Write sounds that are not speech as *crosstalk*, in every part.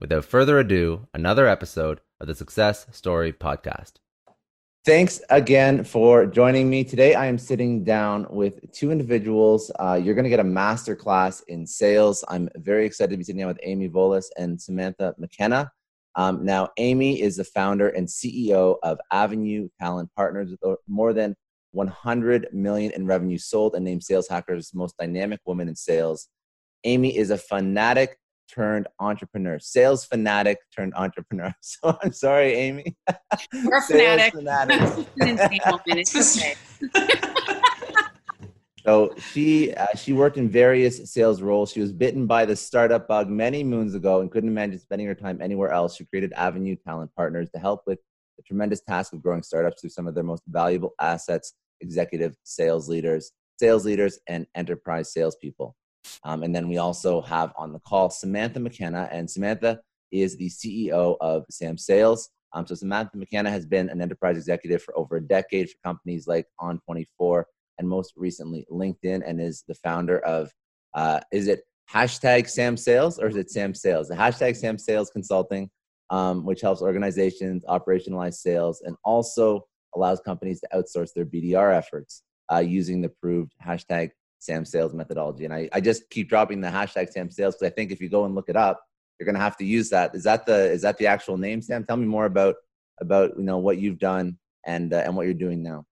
Without further ado, another episode of the Success Story Podcast. Thanks again for joining me. Today, I am sitting down with two individuals. Uh, you're going to get a master class in sales. I'm very excited to be sitting down with Amy Volas and Samantha McKenna. Um, now, Amy is the founder and CEO of Avenue Talent Partners with more than 100 million in revenue sold and named Sales Hacker's most dynamic woman in sales. Amy is a fanatic turned entrepreneur, sales fanatic turned entrepreneur. *laughs* So I'm sorry, Amy. We're a fanatic. fanatic. *laughs* so she uh, she worked in various sales roles. She was bitten by the startup bug many moons ago and couldn't imagine spending her time anywhere else. She created Avenue Talent Partners to help with the tremendous task of growing startups through some of their most valuable assets, executive sales leaders, sales leaders, and enterprise salespeople. Um, and then we also have on the call Samantha McKenna, and Samantha is the CEO of Sam Sales. Um, so Samantha McKenna has been an enterprise executive for over a decade for companies like On24 and most recently LinkedIn, and is the founder of uh, is it hashtag Sam Sales or is it Sam Sales? The hashtag Sam Sales Consulting, um, which helps organizations operationalize sales and also allows companies to outsource their BDR efforts uh, using the proved hashtag Sam Sales methodology. And I, I just keep dropping the hashtag Sam Sales because I think if you go and look it up, you're going to have to use that. Is that the is that the actual name, Sam? Tell me more about about you know what you've done and uh, and what you're doing now.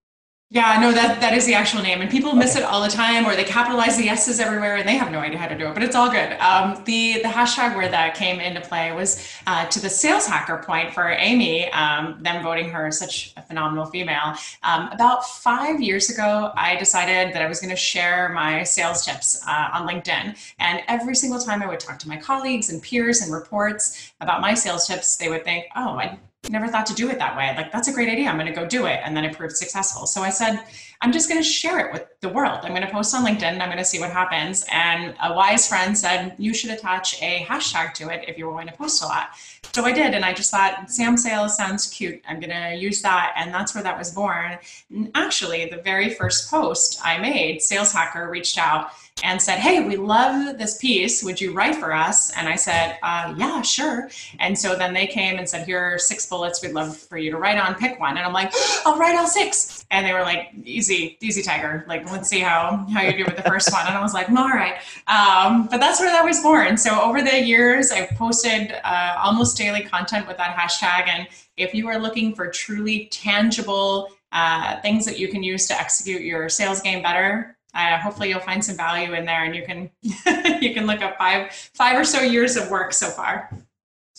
Yeah, no, that that is the actual name, and people miss it all the time, or they capitalize the S's everywhere, and they have no idea how to do it. But it's all good. Um, the the hashtag where that came into play was uh, to the sales hacker point for Amy, um, them voting her such a phenomenal female. Um, about five years ago, I decided that I was going to share my sales tips uh, on LinkedIn, and every single time I would talk to my colleagues and peers and reports about my sales tips, they would think, "Oh, I never thought to do it that way. Like, that's a great idea. I'm going to go do it. And then it proved successful. So I said, I'm just going to share it with the world. I'm going to post on LinkedIn. I'm going to see what happens. And a wise friend said, you should attach a hashtag to it if you're going to post a lot. So I did. And I just thought, Sam Sales sounds cute. I'm going to use that. And that's where that was born. And actually, the very first post I made, Sales Hacker reached out and said, Hey, we love this piece. Would you write for us? And I said, uh, Yeah, sure. And so then they came and said, Here are six bullets we'd love for you to write on. Pick one. And I'm like, I'll write all six. And they were like, Easy, easy, Tiger. Like, let's see how, how you do with the first one. And I was like, All right. Um, but that's where that was born. So over the years, I've posted uh, almost daily content with that hashtag. And if you are looking for truly tangible, uh, things that you can use to execute your sales game better uh, hopefully you'll find some value in there and you can *laughs* you can look up five five or so years of work so far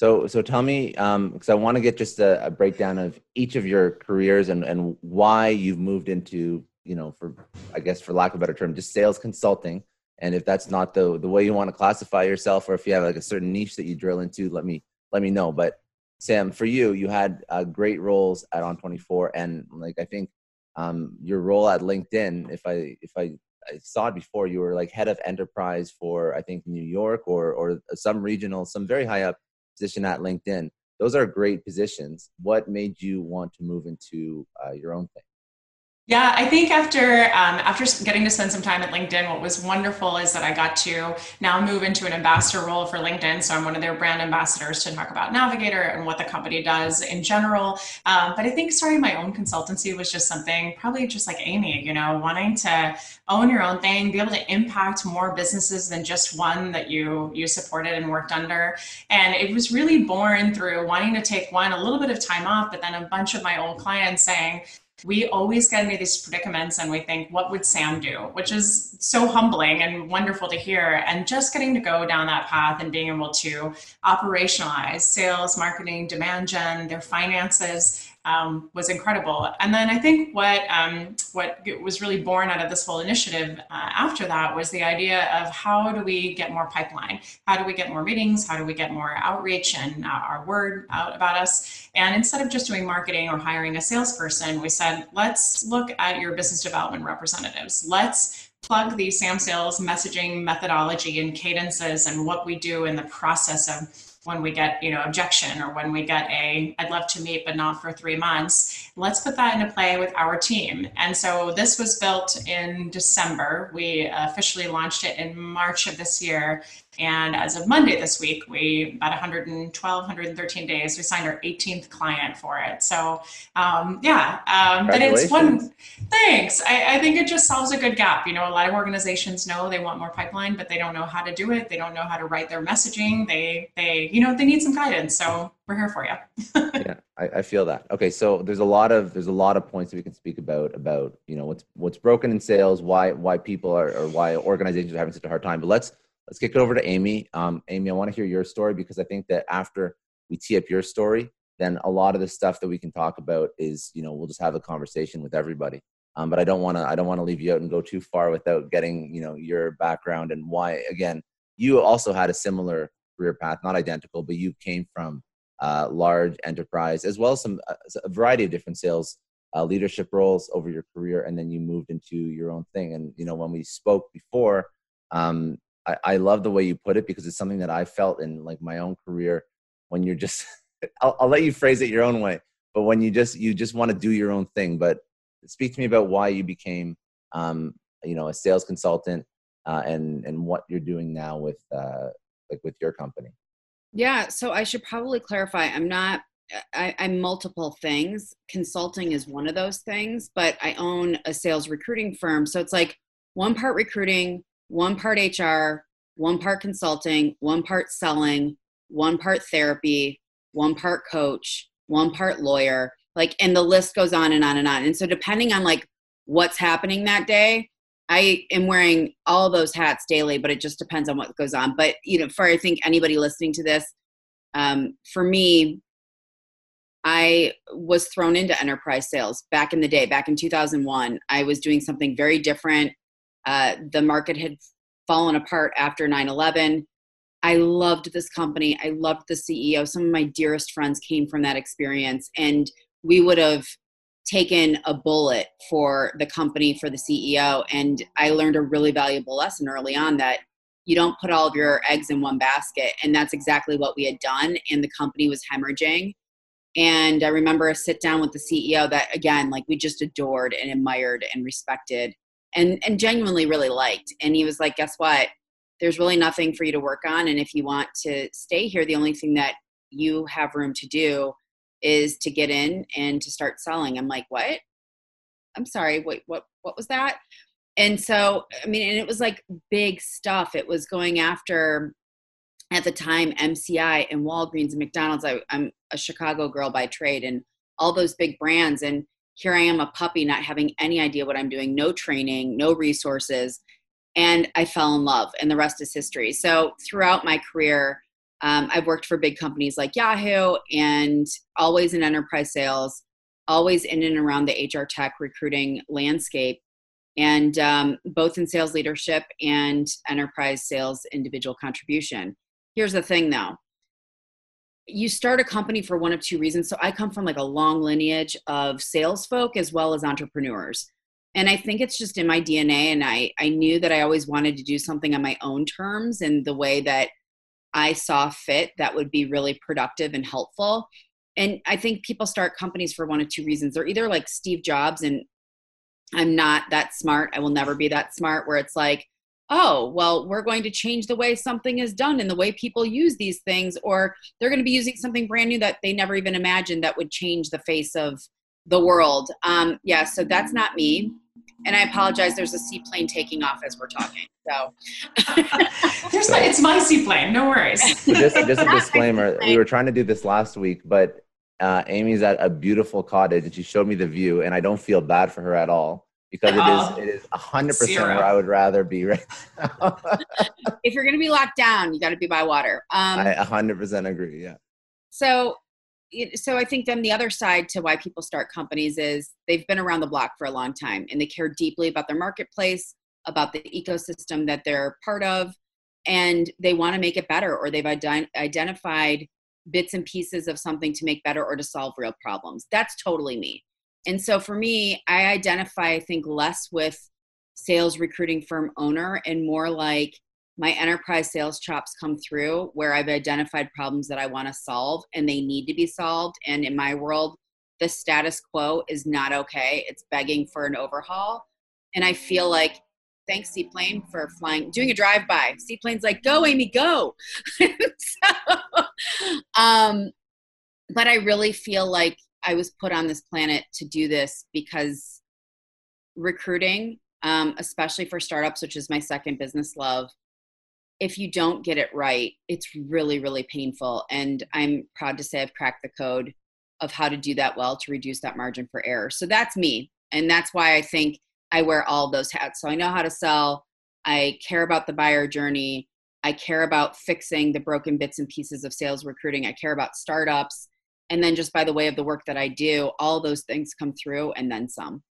so so tell me because um, i want to get just a, a, breakdown of each of your careers and and why you've moved into you know for i guess for lack of a better term just sales consulting. And if that's not the the way you want to classify yourself or if you have like a certain niche that you drill into let me let me know. But sam for you you had uh, great roles at On24 and like i think um, your role at LinkedIn, if I if I, I saw it before, you were like head of enterprise for I think New York or or some regional, some very high up position at LinkedIn. Those are great positions. What made you want to move into uh, your own thing? Yeah, I think after um, after getting to spend some time at LinkedIn, what was wonderful is that I got to now move into an ambassador role for LinkedIn. So I'm one of their brand ambassadors to talk about Navigator and what the company does in general. Um, but I think starting my own consultancy was just something probably just like Amy, you know, wanting to own your own thing, be able to impact more businesses than just one that you you supported and worked under. And it was really born through wanting to take one a little bit of time off, but then a bunch of my old clients saying we always get into these predicaments and we think, what would Sam do? Which is so humbling and wonderful to hear. And just getting to go down that path and being able to operationalize sales, marketing, demand gen, their finances, um, was incredible. And then I think what um, what was really born out of this whole initiative uh, after that was the idea of how do we get more pipeline? How do we get more meetings? How do we get more outreach and uh, our word out about us? And instead of just doing marketing or hiring a salesperson, we said, let's look at your business development representatives. Let's plug the SAM sales messaging methodology and cadences and what we do in the process of when we get you know objection or when we get a i'd love to meet but not for three months let's put that into play with our team and so this was built in december we officially launched it in march of this year and as of Monday this week, we about 112, 113 days, we signed our 18th client for it. So um, yeah, um, but it's one. Thanks. I, I, think it just solves a good gap. You know, a lot of organizations know they want more pipeline, but they don't know how to do it. They don't know how to write their messaging. They they you know they need some guidance. So we're here for you. *laughs* yeah, I, I, feel that. Okay, so there's a lot of there's a lot of points that we can speak about about you know what's what's broken in sales, why why people are or why organizations are having such a hard time. But let's let's kick it over to Amy. Um, Amy, I want to hear your story because I think that after we tee up your story, then a lot of the stuff that we can talk about is, you know, we'll just have a conversation with everybody. Um, but I don't want to, I don't want to leave you out and go too far without getting, you know, your background and why. Again, you also had a similar career path, not identical, but you came from uh, large enterprise as well as some uh, a variety of different sales uh, leadership roles over your career, and then you moved into your own thing. And you know, when we spoke before, um, I, I love the way you put it because it's something that I felt in like my own career when you're just *laughs* I'll, I'll let you phrase it your own way, but when you just you just want to do your own thing. But speak to me about why you became um, you know a sales consultant uh, and and what you're doing now with uh, like with your company. Yeah, so I should probably clarify. I'm not. I, I'm multiple things. Consulting is one of those things, but I own a sales recruiting firm. So it's like one part recruiting, one part HR, one part consulting, one part selling, one part therapy, one part coach, one part lawyer, like, and the list goes on and on and on. And so, depending on like what's happening that day, I am wearing all those hats daily, but it just depends on what goes on. But, you know, for I think anybody listening to this, um, for me, I was thrown into enterprise sales back in the day, back in 2001. I was doing something very different. Uh, the market had fallen apart after 9 11. I loved this company. I loved the CEO. Some of my dearest friends came from that experience, and we would have taken a bullet for the company, for the CEO. And I learned a really valuable lesson early on that you don't put all of your eggs in one basket. And that's exactly what we had done. And the company was hemorrhaging. And I remember a sit down with the CEO that, again, like we just adored and admired and respected and and genuinely really liked and he was like guess what there's really nothing for you to work on and if you want to stay here the only thing that you have room to do is to get in and to start selling i'm like what i'm sorry wait what what was that and so i mean and it was like big stuff it was going after at the time mci and walgreens and mcdonald's I, i'm a chicago girl by trade and all those big brands and here I am, a puppy, not having any idea what I'm doing, no training, no resources. And I fell in love, and the rest is history. So, throughout my career, um, I've worked for big companies like Yahoo and always in enterprise sales, always in and around the HR tech recruiting landscape, and um, both in sales leadership and enterprise sales individual contribution. Here's the thing though you start a company for one of two reasons. So I come from like a long lineage of sales folk as well as entrepreneurs. And I think it's just in my DNA. And I, I knew that I always wanted to do something on my own terms and the way that I saw fit that would be really productive and helpful. And I think people start companies for one of two reasons. They're either like Steve Jobs, and I'm not that smart. I will never be that smart, where it's like, oh, well, we're going to change the way something is done and the way people use these things, or they're going to be using something brand new that they never even imagined that would change the face of the world. Um, yeah, so that's not me. And I apologize, there's a seaplane taking off as we're talking. So *laughs* there's not, it's my seaplane, no worries. *laughs* just, just a disclaimer we were trying to do this last week, but uh, Amy's at a beautiful cottage and she showed me the view, and I don't feel bad for her at all because uh, it is it is hundred percent where I would rather be right now. if you're gonna be locked down, you got to be by water. Um, I hundred percent agree. Yeah. So so I think then the other side to why people start companies is they've been around the block for a long time and they care deeply about their marketplace, about the ecosystem that they're part of, and they want to make it better or they've ident- identified bits and pieces of something to make better or to solve real problems. That's totally me. And so for me, I identify, I think, less with sales recruiting firm owner and more like my enterprise sales chops come through where I've identified problems that I want to solve and they need to be solved. And in my world, the status quo is not okay. It's begging for an overhaul. And I feel like, thanks, Seaplane, for flying, doing a drive by. Seaplane's like, go, Amy, go. *laughs* so, um, but I really feel like I was put on this planet to do this because recruiting, um, especially for startups, which is my second business love, if you don't get it right, it's really, really painful. And I'm proud to say I've cracked the code of how to do that well to reduce that margin for error. So that's me. And that's why I think I wear all those hats. So I know how to sell. I care about the buyer journey. I care about fixing the broken bits and pieces of sales recruiting. I care about startups. And then just by the way of the work that I do, all those things come through and then some.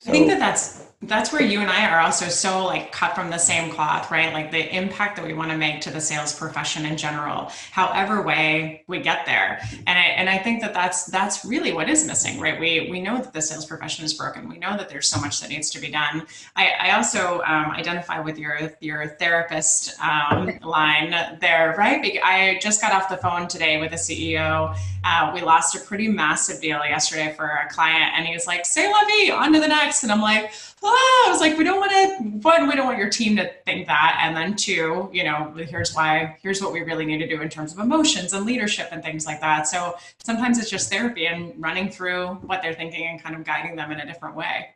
So, I think that that's that's where you and I are also so like cut from the same cloth, right? Like the impact that we want to make to the sales profession in general, however way we get there. And I and I think that that's that's really what is missing, right? We we know that the sales profession is broken. We know that there's so much that needs to be done. I, I also um, identify with your your therapist um, *laughs* line there, right? I just got off the phone today with a CEO. Uh, we lost a pretty massive deal yesterday for a client, and he was like, "Say la vie, on to the next." And I'm like, ah, I was like, we don't want to, one, we don't want your team to think that. And then two, you know, here's why, here's what we really need to do in terms of emotions and leadership and things like that. So sometimes it's just therapy and running through what they're thinking and kind of guiding them in a different way.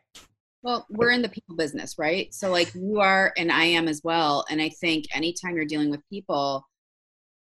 Well, we're in the people business, right? So, like you are, and I am as well. And I think anytime you're dealing with people,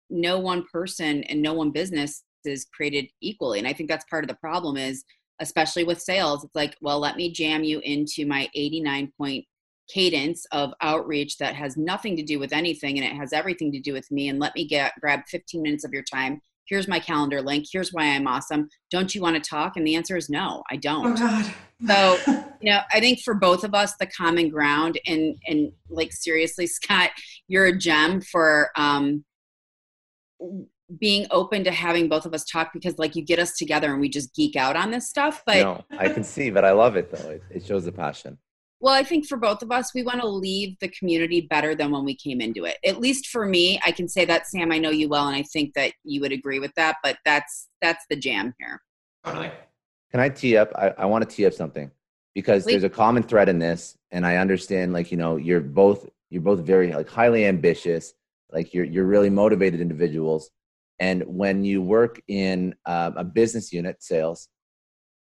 no one person and no one business is created equally. And I think that's part of the problem is especially with sales it's like well let me jam you into my 89 point cadence of outreach that has nothing to do with anything and it has everything to do with me and let me get grab 15 minutes of your time. Here's my calendar link. Here's why i'm awesome. Don't you want to talk? And the answer is no i don't. Oh God. so *laughs* you know i think for both of us the common ground and and like seriously *laughs* scott you're a gem for um being open to having both of us talk because like you get us together and we just geek out on this stuff but no, i can see but i love it though. It, it shows the passion. Well i think for both of us we want to leave the community better than when we came into it. At least for me i can say that sam i know you well and i think that you would agree with that but that's that's the jam here. Totally. Can i tee up? I, I want to tee up something because Please. there's a common thread in this and i understand like you know you're both you're both very like highly ambitious like you're you're really motivated individuals and when you work in uh, a business unit, sales,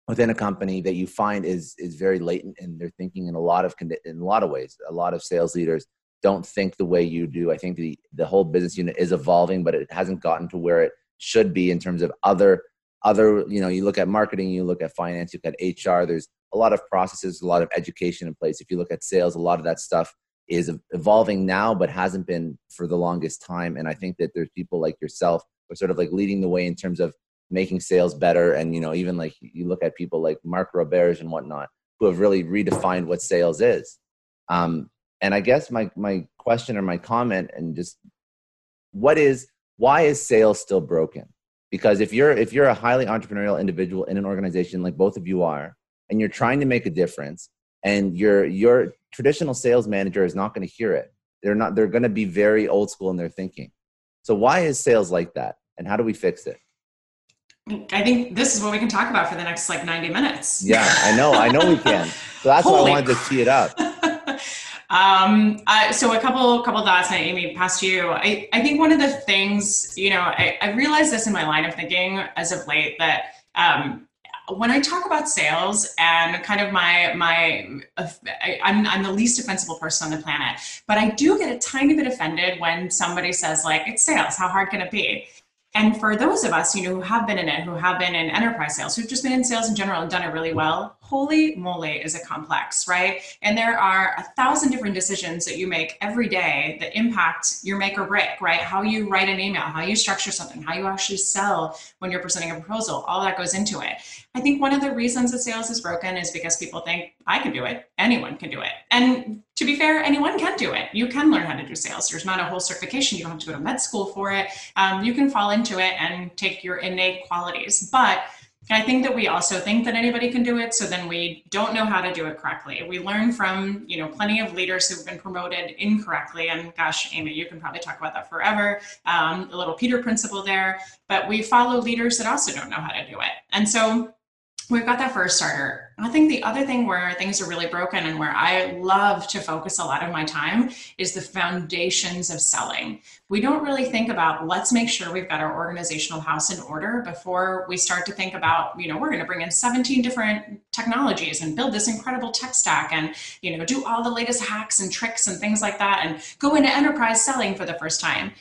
within a company that you find is is very latent in their thinking in a lot of in a lot of ways. A lot of sales leaders don't think the way you do. I think the the whole business unit is evolving, but it hasn't gotten to where it should be in terms of other other. You know, you look at marketing, you look at finance, you look at HR. There's a lot of processes, a lot of education in place. If you look at sales, a lot of that stuff is evolving now, but hasn't been for the longest time. And I think that there's people like yourself or sort of like leading the way in terms of making sales better. And, you know, even like you look at people like Mark Roberge and whatnot, who have really redefined what sales is. Um, and I guess my, my question or my comment and just what is, why is sales still broken? Because if you're, if you're a highly entrepreneurial individual in an organization like both of you are, and you're trying to make a difference and your, your traditional sales manager is not going to hear it. They're not, they're going to be very old school in their thinking. So why is sales like that? And how do we fix it? I think this is what we can talk about for the next like 90 minutes. Yeah, I know. I know we can. So that's why I wanted to tee it up. *laughs* um, uh, so a couple couple thoughts, and Amy, past you. I, I think one of the things, you know, I, I realized this in my line of thinking as of late that um, when I talk about sales and kind of my my I, I'm I'm the least offensive person on the planet, but I do get a tiny bit offended when somebody says like it's sales. How hard can it be? And for those of us, you know, who have been in it, who have been in enterprise sales, who've just been in sales in general and done it really well, holy moly, is it complex, right? And there are a thousand different decisions that you make every day that impact your make or break, right? How you write an email, how you structure something, how you actually sell when you're presenting a proposal, all that goes into it. I think one of the reasons that sales is broken is because people think I can do it, anyone can do it. And to be fair, anyone can do it. You can learn how to do sales. There's not a whole certification. You don't have to go to med school for it. Um, you can fall into it and take your innate qualities. But I think that we also think that anybody can do it, so then we don't know how to do it correctly. We learn from, you know, plenty of leaders who've been promoted incorrectly, and gosh, Amy, you can probably talk about that forever. Um, the little Peter principle there, but we follow leaders that also don't know how to do it, and so we've got that for a starter. I think the other thing where things are really broken and where I love to focus a lot of my time is the foundations of selling. We don't really think about let's make sure we've got our organizational house in order before we start to think about, you know, we're going to bring in 17 different technologies and build this incredible tech stack and, you know, do all the latest hacks and tricks and things like that and go into enterprise selling for the first time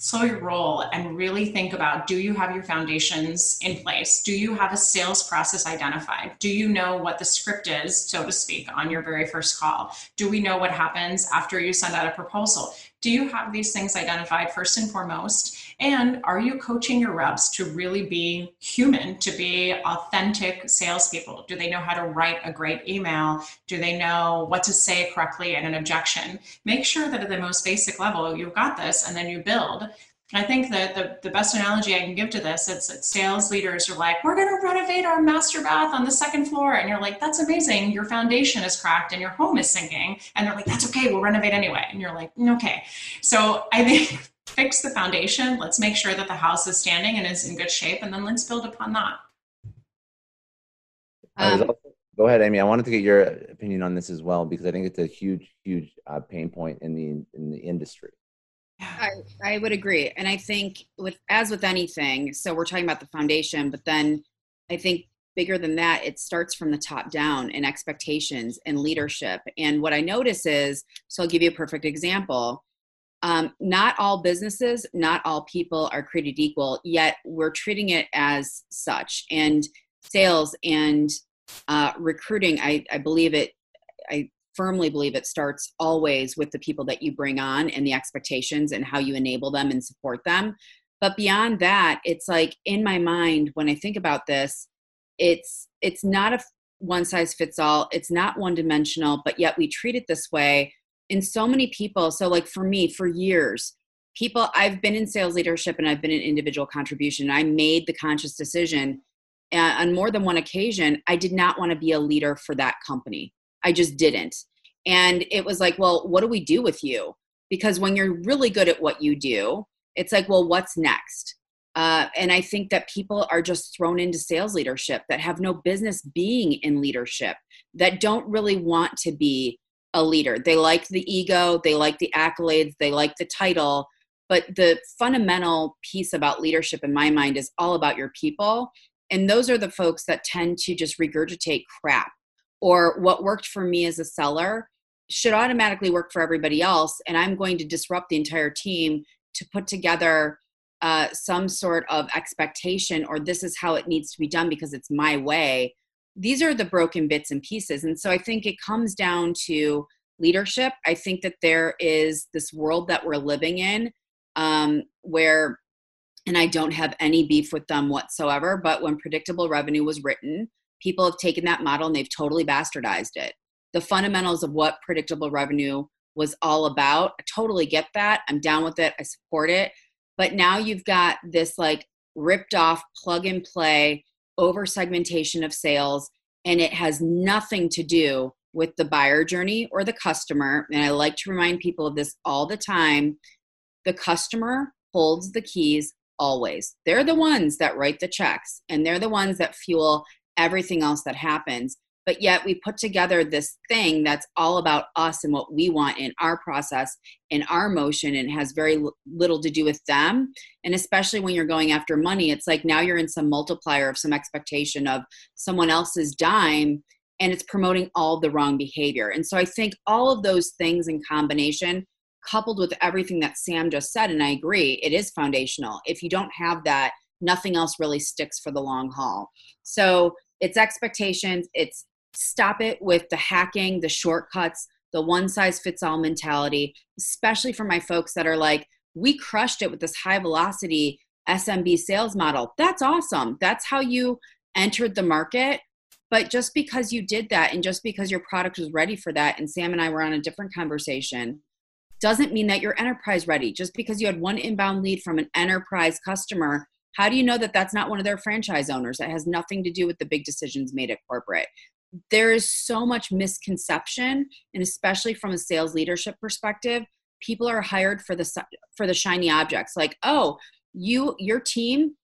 slow your roll and really think about do you have your foundations in place? Do you have a sales process identified? Do you know what the script is, so to speak, on your very first call? Do we know what happens after you send out a proposal? Do you have these things identified first and foremost? And are you coaching your reps to really be human, to be authentic salespeople? Do they know how to write a great email? Do they know what to say correctly in an objection? Make sure that at the most basic level, you've got this and then you build. I think that the, the best analogy I can give to this is that sales leaders are like, we're going to renovate our master bath on the second floor. And you're like, that's amazing. Your foundation is cracked and your home is sinking. And they're like, that's okay. We'll renovate anyway. And you're like, okay. So I think fix the foundation. Let's make sure that the house is standing and is in good shape. And then let's build upon that. Um, go ahead, Amy. I wanted to get your opinion on this as well because I think it's a huge, huge uh, pain point in the in the industry. I, I would agree. And I think with as with anything, so we're talking about the foundation, but then I think bigger than that, it starts from the top down in expectations and leadership. And what I notice is, so I'll give you a perfect example. Um, not all businesses, not all people are created equal, yet we're treating it as such. And sales and uh, recruiting, I, I believe it, I firmly believe it starts always with the people that you bring on and the expectations and how you enable them and support them. But beyond that, it's like in my mind when I think about this, it's it's not a one size fits all. It's not one dimensional, but yet we treat it this way in so many people. So like for me, for years, people I've been in sales leadership and I've been in individual contribution. I made the conscious decision uh, on more than one occasion. I did not want to be a leader for that company. I just didn't. And it was like, well, what do we do with you? Because when you're really good at what you do, it's like, well, what's next? Uh, and I think that people are just thrown into sales leadership that have no business being in leadership, that don't really want to be a leader. They like the ego, they like the accolades, they like the title. But the fundamental piece about leadership in my mind is all about your people. And those are the folks that tend to just regurgitate crap or what worked for me as a seller should automatically work for everybody else and i'm going to disrupt the entire team to put together uh, some sort of expectation or this is how it needs to be done because it's my way these are the broken bits and pieces and so i think it comes down to leadership i think that there is this world that we're living in um, where and i don't have any beef with them whatsoever but when predictable revenue was written people have taken that model and they've totally bastardized it. The fundamentals of what predictable revenue was all about, I totally get that. I'm down with it. I support it. But now you've got this like ripped off plug and play over segmentation of sales, and it has nothing to do with the buyer journey or the customer. And I like to remind people of this all the time the customer holds the keys always. They're the ones that write the checks and they're the ones that fuel everything else that happens but yet we put together this thing that's all about us and what we want in our process in our motion and has very little to do with them. And especially when you're going after money it's like now you're in some multiplier of some expectation of someone else's dime and it's promoting all the wrong behavior. And so i think all of those things in combination coupled with everything that sam just said and i agree it is foundational. If you don't have that nothing else really sticks for the long haul. So it's expectations it's stop it with the hacking the shortcuts the one size fits all mentality especially for my folks that are like we crushed it with this high velocity smb sales model. That's awesome. That's how you entered the market. But just because you did that and just because your product was ready for that and sam and i were on a different conversation doesn't mean that you're enterprise ready. Just because you had one inbound lead from an enterprise customer how do you know that that's not one of their franchise owners? That has nothing to do with the big decisions made at corporate there is so much misconception and especially from a sales leadership perspective people are hired for the for the shiny objects. Like oh you your team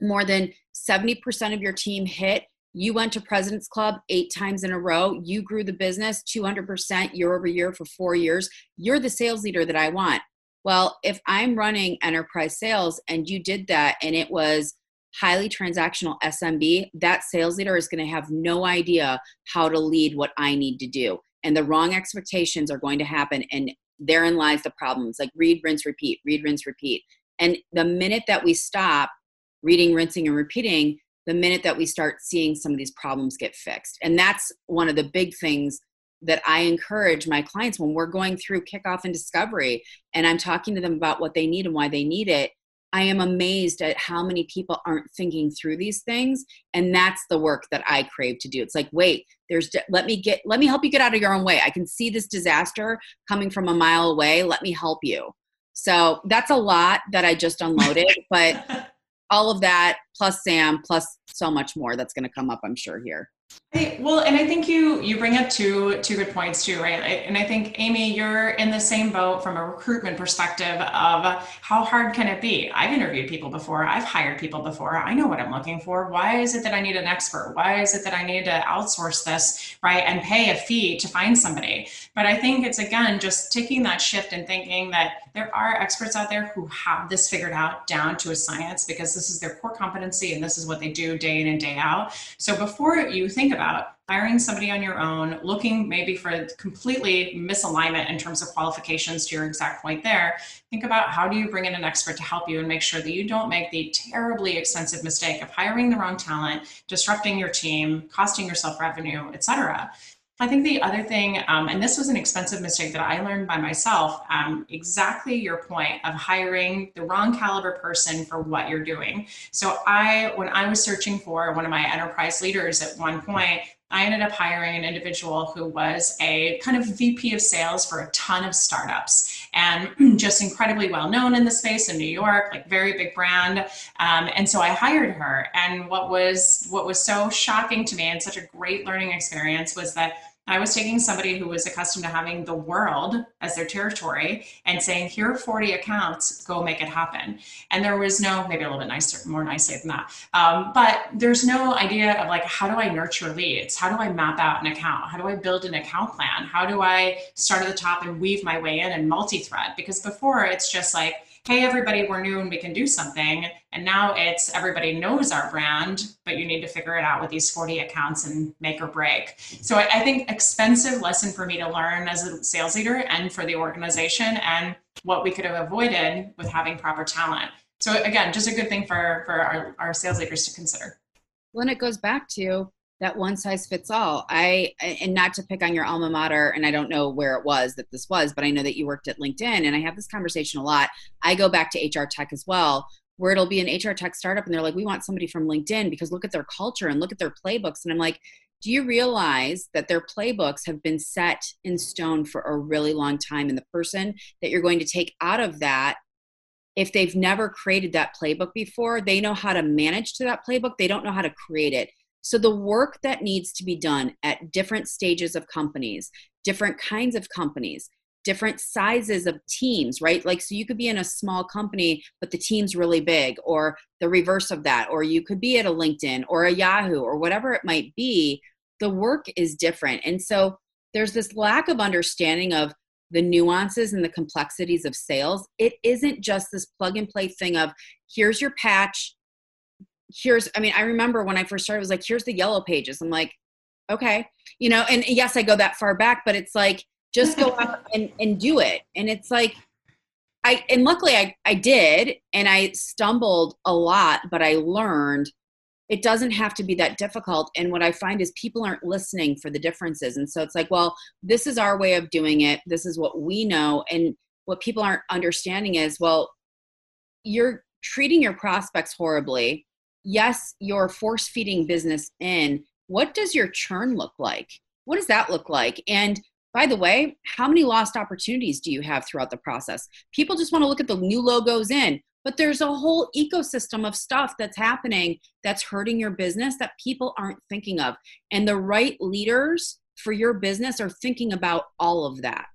more than 70% of your team hit. You went to president's club eight times in a row. You grew the business 200% year over year for four years. You're the sales leader that i want. Well if i'm running enterprise sales and you did that and it was highly transactional smb that sales leader is going to have no idea how to lead what i need to do and the wrong expectations are going to happen and therein lies the problems like read rinse repeat read rinse repeat and the minute that we stop reading rinsing and repeating the minute that we start seeing some of these problems get fixed. And that's one of the big things that I encourage my clients when we're going through kickoff and discovery and I'm talking to them about what they need and why they need it. I am amazed at how many people aren't thinking through these things and that's the work that I crave to do. It's like, wait, there's let me get let me help you get out of your own way. I can see this disaster coming from a mile away. Let me help you. So, that's a lot that I just unloaded, but *laughs* all of that plus Sam plus so much more that's going to come up, I'm sure here. Well, and I think you you bring up two two good points too, right? And I think Amy, you're in the same boat from a recruitment perspective of how hard can it be? I've interviewed people before, I've hired people before, I know what I'm looking for. Why is it that I need an expert? Why is it that I need to outsource this, right? And pay a fee to find somebody. But I think it's again just taking that shift and thinking that there are experts out there who have this figured out down to a science because this is their core competency and this is what they do day in and day out. So before you think about hiring somebody on your own, looking maybe for completely misalignment in terms of qualifications to your exact point there, think about how do you bring in an expert to help you and make sure that you don't make the terribly expensive mistake of hiring the wrong talent, disrupting your team, costing yourself revenue, et cetera. I think the other thing, um, and this was an expensive mistake that I learned by myself, um, exactly your point of hiring the wrong caliber person for what you're doing. So I, when I was searching for one of my enterprise leaders at one point, I ended up hiring an individual who was a kind of VP of sales for a ton of startups and *clears throat* just incredibly well known in the space in New York, like very big brand. Um, and so I hired her. And what was what was so shocking to me and such a great learning experience was that I was taking somebody who was accustomed to having the world as their territory and saying, here are 40 accounts, go make it happen. And there was no, maybe a little bit nicer, more nicely than that. Um, but there's no idea of like, how do I nurture leads? How do I map out an account? How do I build an account plan? How do I start at the top and weave my way in and multi-thread? Because before it's just like, hey, everybody, we're new and we can do something. And now it's everybody knows our brand, but you need to figure it out with these 40 accounts and make or break. So I, I think expensive lesson for me to learn as a sales leader and for the organization and what we could have avoided with having proper talent. So again, just a good thing for, for our, our sales leaders to consider. When it goes back to that one size fits all. I and not to pick on your alma mater, and I don't know where it was that this was, but I know that you worked at LinkedIn, and I have this conversation a lot. I go back to HR tech as well, where it'll be an HR tech startup, and they're like, "We want somebody from LinkedIn because look at their culture and look at their playbooks," and I'm like. Do you realize that their playbooks have been set in stone for a really long time? And the person that you're going to take out of that if they've never created that playbook before, they know how to manage to that playbook. They don't know how to create it. So, the work that needs to be done at different stages of companies, different kinds of companies, different sizes of teams, right? Like, so you could be in a small company, but the team's really big, or the reverse of that, or you could be at a LinkedIn or a Yahoo or whatever it might be. The work is different. And so, there's this lack of understanding of the nuances and the complexities of sales. It isn't just this plug and play thing of here's your patch, here's i mean i remember when i first started it was like here's the yellow pages i'm like okay you know and yes i go that far back but it's like just go out *laughs* and, and do it and it's like i and luckily I, I did and i stumbled a lot but i learned it doesn't have to be that difficult. And what I find is people aren't listening for the differences. And so it's like, well, this is our way of doing it. This is what we know. And what people aren't understanding is, well, you're treating your prospects horribly. Yes, you're force feeding business in. What does your churn look like? What does that look like? And by the way, how many lost opportunities do you have throughout the process? People just want to look at the new logos in, but there's a whole ecosystem of stuff that's happening that's hurting your business that people aren't thinking of. And the right leaders for your business are thinking about all of that.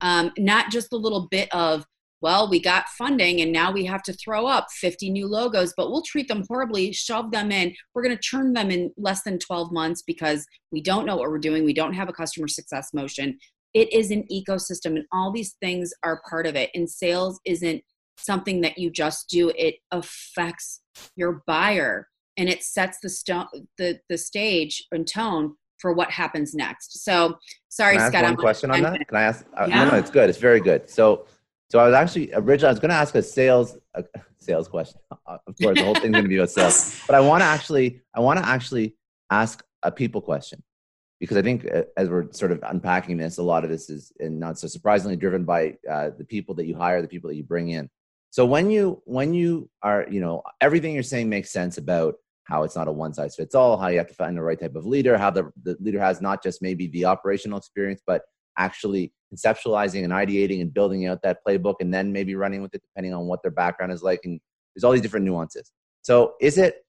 Um, not just a little bit of well, we got funding and now we have to throw up 50 new logos, but we'll treat them horribly, shove them in. We're going to churn them in less than 12 months because we don't know what we're doing. We don't have a customer success motion. It is an ecosystem, and all these things are part of it. And sales isn't something that you just do, it affects your buyer and it sets the, sto- the, the stage and tone for what happens next. So, sorry, Can I ask Scott. One I'm question on that? Can I ask? Uh, Yeah. No, no, it's good. It's very good. So, so I was actually originally I was going to ask a sales a sales question. *laughs* Of course, the whole thing's going to be about sales. *laughs* But I want to actually I want to actually ask a people question because I think uh, as we're sort of unpacking this, a lot of this is and not so surprisingly driven by uh, the people that you hire, the people that you bring in. So when you when you are you know everything you're saying makes sense about how it's not a one size fits all, how you have to find the right type of leader, how the, the leader has not just maybe the operational experience, but actually conceptualizing and ideating and building out that playbook and then maybe running with it depending on what their background is like. And there's all these different nuances. So is it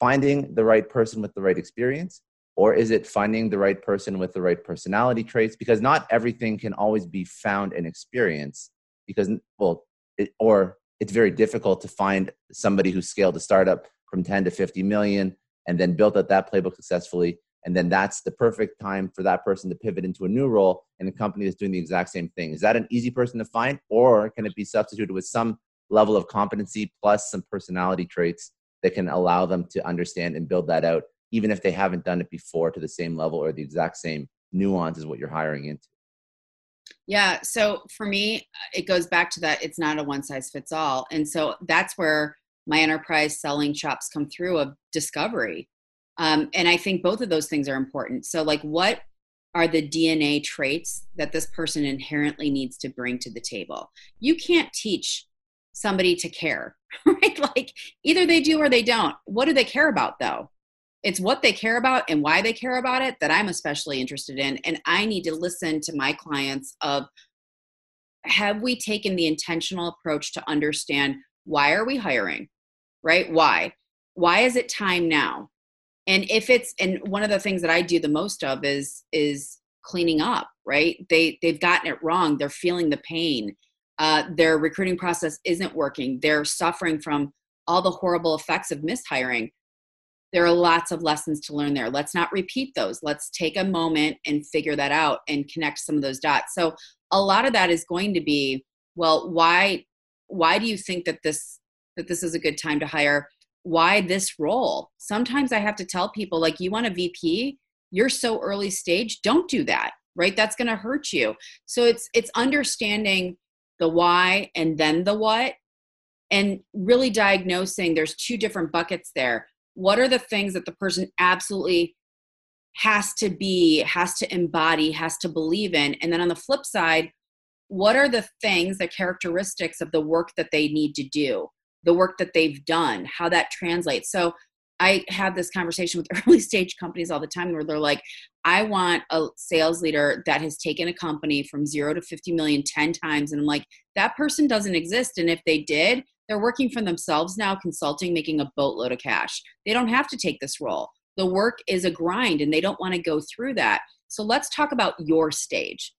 finding the right person with the right experience? Or is it finding the right person with the right personality traits? Because not everything can always be found in experience. Because, well, it, or it's very difficult to find somebody who scaled a startup from 10 to 50 million and then built out that playbook successfully and then that's the perfect time for that person to pivot into a new role in a company that's doing the exact same thing is that an easy person to find or can it be substituted with some level of competency plus some personality traits that can allow them to understand and build that out even if they haven't done it before to the same level or the exact same nuance as what you're hiring into Yeah. So for me, uh, it goes back to that it's not a one size fits all. And so that's where my enterprise selling chops come through of discovery. Um, and I think both of those things are important. So, like, what are the DNA traits that this person inherently needs to bring to the table? You can't teach somebody to care, *laughs* right? Like, either they do or they don't. What do they care about, though? It's what they care about and why they care about it that I'm especially interested in. And I need to listen to my clients of have we taken the intentional approach to understand why are we hiring? Right? Why? Why is it time now? And if it's and one of the things that I do the most of is is cleaning up, right? They they've gotten it wrong. They're feeling the pain. Uh, their recruiting process isn't working. They're suffering from all the horrible effects of mishiring there are lots of lessons to learn there. Let's not repeat those. Let's take a moment and figure that out and connect some of those dots. So a lot of that is going to be, well, why why do you think that this that this is a good time to hire? Why this role? Sometimes I have to tell people like you want a VP, you're so early stage, don't do that. Right? That's going to hurt you. So it's it's understanding the why and then the what and really diagnosing there's two different buckets there what are the things that the person absolutely has to be has to embody has to believe in and then on the flip side what are the things the characteristics of the work that they need to do the work that they've done how that translates so i have this conversation with *laughs* early stage companies all the time where they're like i want a sales leader that has taken a company from 0 to 50 million 10 times and i'm like that person doesn't exist and if they did they're working for themselves now, consulting, making a boatload of cash. They don't have to take this role. The work is a grind and they don't want to go through that. So let's talk about your stage,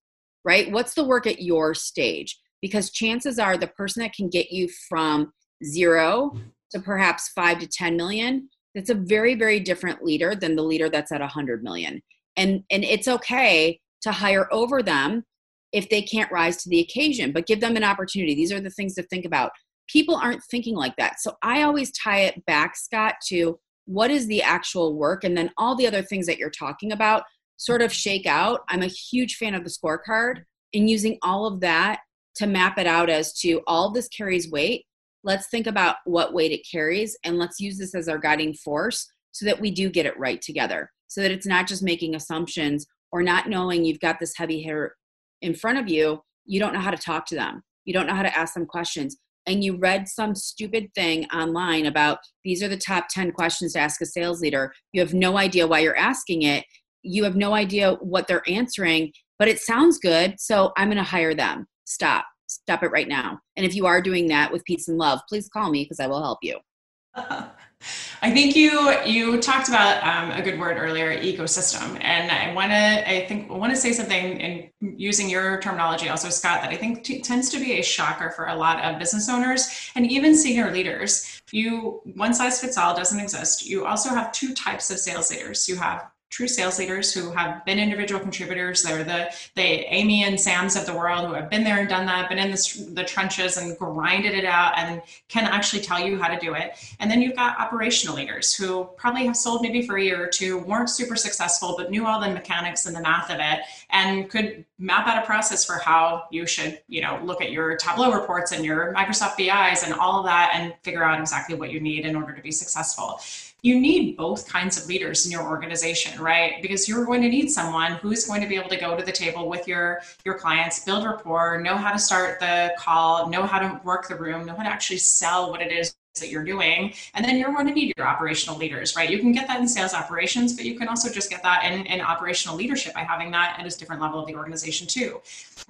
right? What's the work at your stage? Because chances are the person that can get you from zero to perhaps five to 10 million, that's a very, very different leader than the leader that's at 100 million. And, and it's okay to hire over them if they can't rise to the occasion, but give them an opportunity. These are the things to think about people aren't thinking like that. So I always tie it back, Scott, to what is the actual work and then all the other things that you're talking about sort of shake out. I'm a huge fan of the scorecard and using all of that to map it out as to all this carries weight. Let's think about what weight it carries and let's use this as our guiding force so that we do get it right together. So that it's not just making assumptions or not knowing you've got this heavy hitter in front of you you don't know how to talk to them. You don't know how to ask them questions. And you read some stupid thing online about these are the top 10 questions to ask a sales leader. You have no idea why you're asking it. You have no idea what they're answering but it sounds good so i'm going to hire them. Stop stop it right now and if you are doing that with peace and love please call me because i will help you *laughs* I think you you talked about um, a good word earlier, ecosystem, and I want to I think want to say something in using your terminology also, Scott, that I think t- tends to be a shocker for a lot of business owners and even senior leaders. You one size fits all doesn't exist. You also have two types of sales leaders. You have true sales leaders who have been individual contributors. They're the the Amy and Sams of the world who have been there and done that, been in the, the trenches and grinded it out and can actually tell you how to do it. And then you've got operational leaders who probably have sold maybe for a year or two, weren't super successful, but knew all the mechanics and the math of it and could map out a process for how you should, you know, look at your Tableau reports and your Microsoft BIs and all of that and figure out exactly what you need in order to be successful you need both kinds of leaders in your organization right? Because you're going to need someone who's going to be able to go to the table with your your clients build rapport know how to start the call know how to work the room know how to actually sell what it is that you're doing. And then you're going to need your operational leaders, right? You can get that in sales operations, but you can also just get that in, in operational leadership by having that at a different level of the organization too.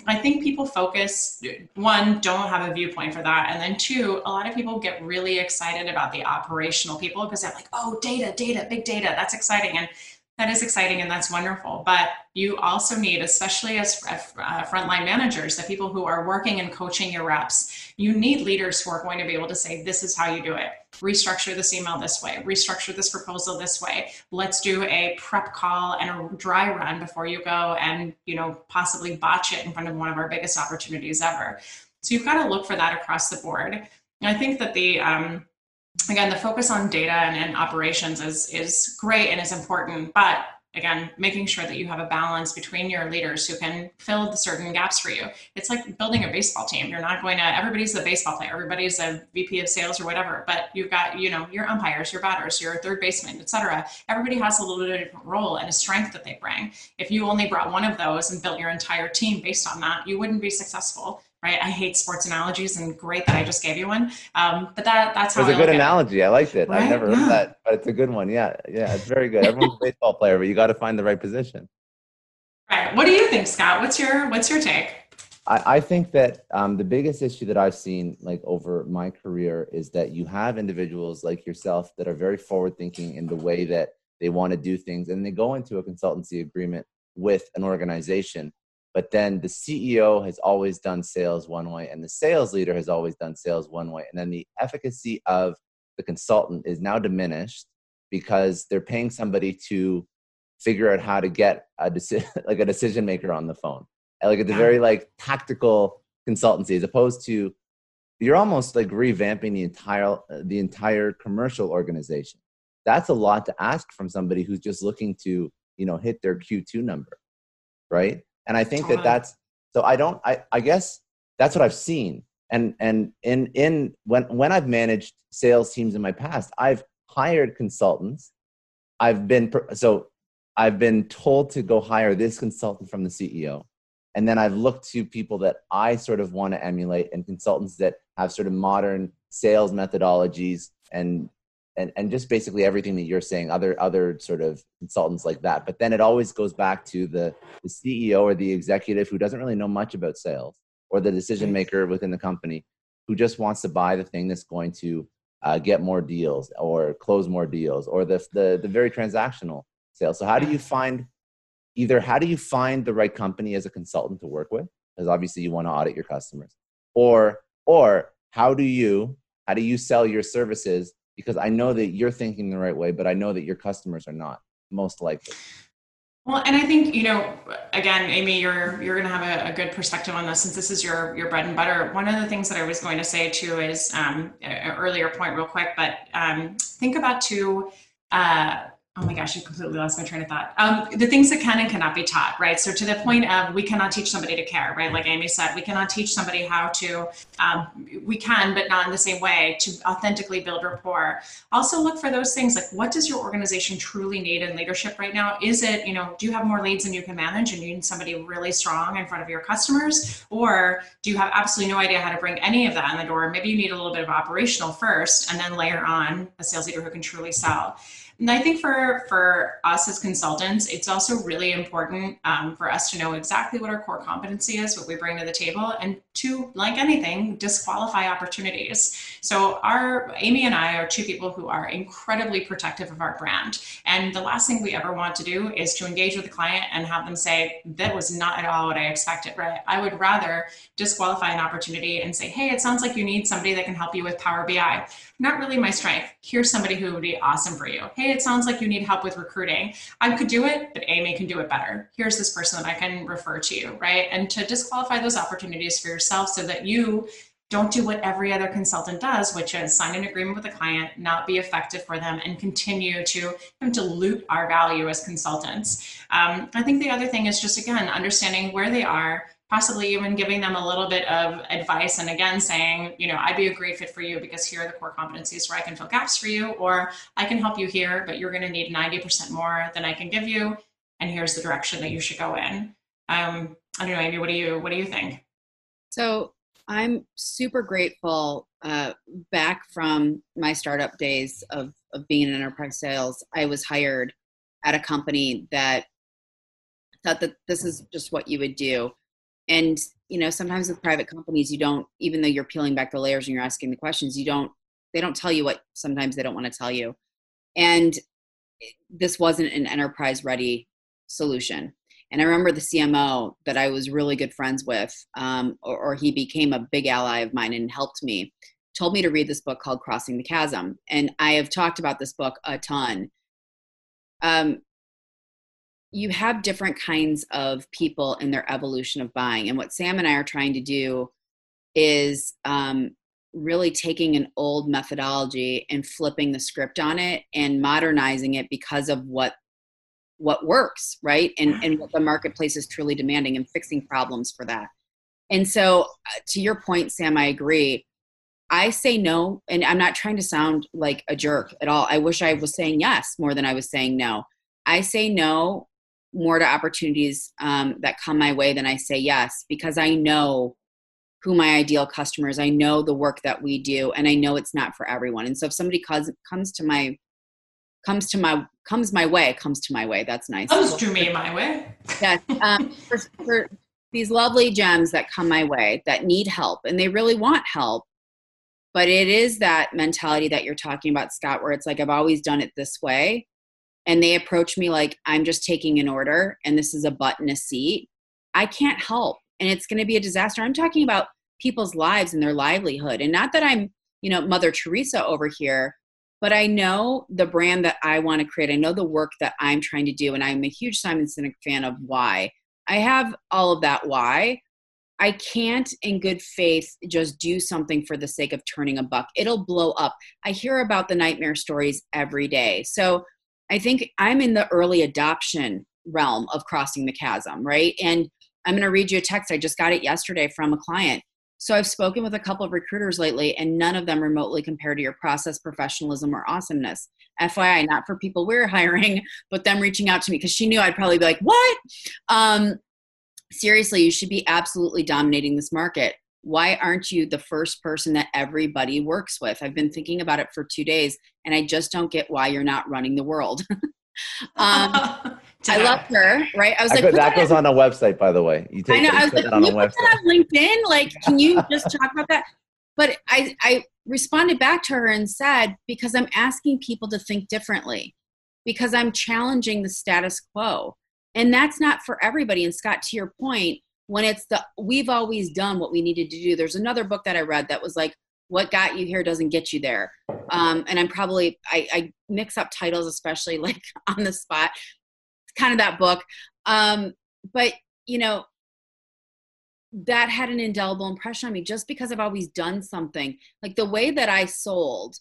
I think people focus, one, don't have a viewpoint for that. And then two, a lot of people get really excited about the operational people because they're like, oh, data, data, big data, that's exciting. And that is exciting and that's wonderful. But you also need, especially as uh, frontline managers, the people who are working and coaching your reps, you need leaders who are going to be able to say, this is how you do it. Restructure this email this way, restructure this proposal this way. Let's do a prep call and a dry run before you go and, you know, possibly botch it in front of one of our biggest opportunities ever. So you've got to look for that across the board. And I think that the, um, again, the focus on data and, and operations is, is great and is important, but again making sure that you have a balance between your leaders who can fill the certain gaps for you. It's like building a baseball team. You're not going to everybody's a baseball player. Everybody's a vp of sales or whatever but you've got you know your umpires your batters your third baseman etc everybody has a little bit of different role and a strength that they bring. If you only brought one of those and built your entire team based on that you wouldn't be successful right? I hate sports analogies, and great that I just gave you one. Um, but that that's how it was a good analogy. It. I liked it. Right? I never yeah. heard that, but it's a good one. Yeah, yeah, it's very good. Everyone's a baseball player, but you got to find the right position. Right. What do you think, Scott? What's your what's your take? I, I think that um, the biggest issue that I've seen, like over my career, is that you have individuals like yourself that are very forward thinking in the way that they want to do things, and they go into a consultancy agreement with an organization but then the CEO has always done sales one way, and the sales leader has always done sales one way. And then the efficacy of the consultant is now diminished because they're paying somebody to figure out how to get a decision, *laughs* like a decision maker on the phone, like at the very like tactical consultancy, as opposed to you're almost like revamping the entire the entire commercial organization. That's a lot to ask from somebody who's just looking to you know hit their Q2 number, right? And i think that that's so i don't i i guess that's what i've seen. And and in in when when i've managed sales teams in my past i've hired consultants. I've been so i've been told to go hire this consultant from the ceo and then i've looked to people that i sort of want to emulate and consultants that have sort of modern sales methodologies and and, and just basically everything that you're saying other other sort of consultants like that. But then it always goes back to the, the ceo or the executive who doesn't really know much about sales or the decision maker within the company who just wants to buy the thing that's going to uh, get more deals or close more deals or the, the the very transactional sales. So how do you find either how do you find the right company as a consultant to work with? Because obviously you want to audit your customers. Or or how do you how do you sell your services because I know that you're thinking the right way, but I know that your customers are not most likely. Well, and I think you know, again, Amy, you're you're going to have a, a, good perspective on this since this is your your bread and butter. One of the things that I was going to say too is um, an earlier point, real quick, but um, think about too. Uh, oh my gosh, I completely lost my train of thought. Um, the things that can and cannot be taught, right? So to the point of we cannot teach somebody to care, right? Like Amy said, we cannot teach somebody how to, um, we can, but not in the same way, to authentically build rapport. Also look for those things like what does your organization truly need in leadership right now? Is it, you know, do you have more leads than you can manage and you need somebody really strong in front of your customers? Or do you have absolutely no idea how to bring any of that in the door? Maybe you need a little bit of operational first and then layer on a sales leader who can truly sell. And I think for for us as consultants, it's also really important um, for us to know exactly what our core competency is, what we bring to the table, and to, like anything, disqualify opportunities. So our Amy and I are two people who are incredibly protective of our brand, and the last thing we ever want to do is to engage with a client and have them say that was not at all what I expected. Right? I would rather disqualify an opportunity and say, hey, it sounds like you need somebody that can help you with Power BI not really my strength. Here's somebody who would be awesome for you. Hey, it sounds like you need help with recruiting. I could do it, but Amy can do it better. Here's this person that I can refer to you, right? And to disqualify those opportunities for yourself so that you don't do what every other consultant does, which is sign an agreement with a client, not be effective for them, and continue to dilute our value as consultants. Um, I think the other thing is just again understanding where they are, possibly even giving them a little bit of advice and again saying you know i'd be a great fit for you because here are the core competencies where i can fill gaps for you or i can help you here but you're going to need 90% more than i can give you and here's the direction that you should go in. Um, i don't know amy what do you what do you think? So i'm super grateful uh, back from my startup days of, of being in enterprise sales i was hired at a company that thought that this is just what you would do and you know sometimes with private companies you don't even though you're peeling back the layers and you're asking the questions you don't they don't tell you what sometimes they don't want to tell you. And this wasn't an enterprise ready solution. And i remember the cmo that i was really good friends with um, or, or he became a big ally of mine and helped me told me to read this book called crossing the chasm. And i have talked about this book a ton. Um, you have different kinds of people in their evolution of buying. And what Sam and I are trying to do is um, really taking an old methodology and flipping the script on it and modernizing it because of what what works right? And and what the marketplace is truly demanding and fixing problems for that. And so uh, to your point sam i agree. I say no and i'm not trying to sound like a jerk at all. I wish i was saying yes more than i was saying no. I say no more to opportunities um, that come my way than I say yes because I know who my ideal customer is. I know the work that we do, and I know it's not for everyone. And so if somebody comes comes to my comes to my comes my way, comes to my way. That's nice. Comes to me my way. Yes. Um, for, for these lovely gems that come my way that need help and they really want help. But it is that mentality that you're talking about, Scott, where it's like I've always done it this way and they approach me like I'm just taking an order and this is a button a seat, I can't help. And it's going to be a disaster. I'm talking about people's lives and their livelihood. And not that I'm, you know, Mother Teresa over here, but I know the brand that I want to create. I know the work that I'm trying to do. And I'm a huge Simon Sinek fan of why. I have all of that why. I can't, in good faith, just do something for the sake of turning a buck. It'll blow up. I hear about the nightmare stories every day. So I think I'm in the early adoption realm of crossing the chasm, right? And I'm going to read you a text. I just got it yesterday from a client. So I've spoken with a couple of recruiters lately, and none of them remotely compare to your process, professionalism, or awesomeness. FYI, not for people we're *laughs* hiring, but them reaching out to me because she knew I'd probably be like, "What?" Um, seriously, you should be absolutely dominating this market why aren't you the first person that everybody works with? I've been thinking about it for two days and I just don't get why you're not running the world. *laughs* um, *laughs* I love her, right? I was I like, could, that, that goes on a website, by the way. You take I know. I was like, can you put that on LinkedIn? Like, *laughs* can you just talk about that? But I, I responded back to her and said, because I'm asking people to think differently, because I'm challenging the status quo. And that's not for everybody. And Scott, to your point, when it's the we've always done what we needed to do. There's another book that i read that was like what got you here doesn't get you there. Um, and i'm probably I, I, mix up titles especially *laughs* like on the spot. Kind of that book. Um, but you know that had an indelible impression on me just because i've always done something. Like the way that i sold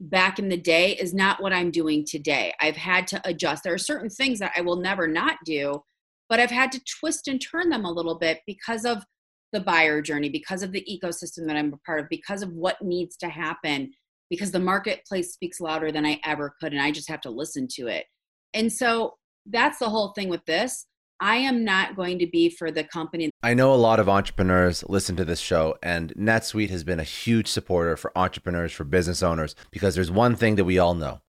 back in the day is not what I'm doing today. I've had to adjust. There are certain things that I will never not do, but I've had to twist and turn them a little bit because of the buyer journey, because of the ecosystem that I'm a part of, because of what needs to happen, because the marketplace speaks louder than I ever could, and I just have to listen to it. And so that's the whole thing with this. I am not going to be for the company. I know a lot of entrepreneurs listen to this show, and NetSuite has been a huge supporter for entrepreneurs, for business owners, because there's one thing that we all know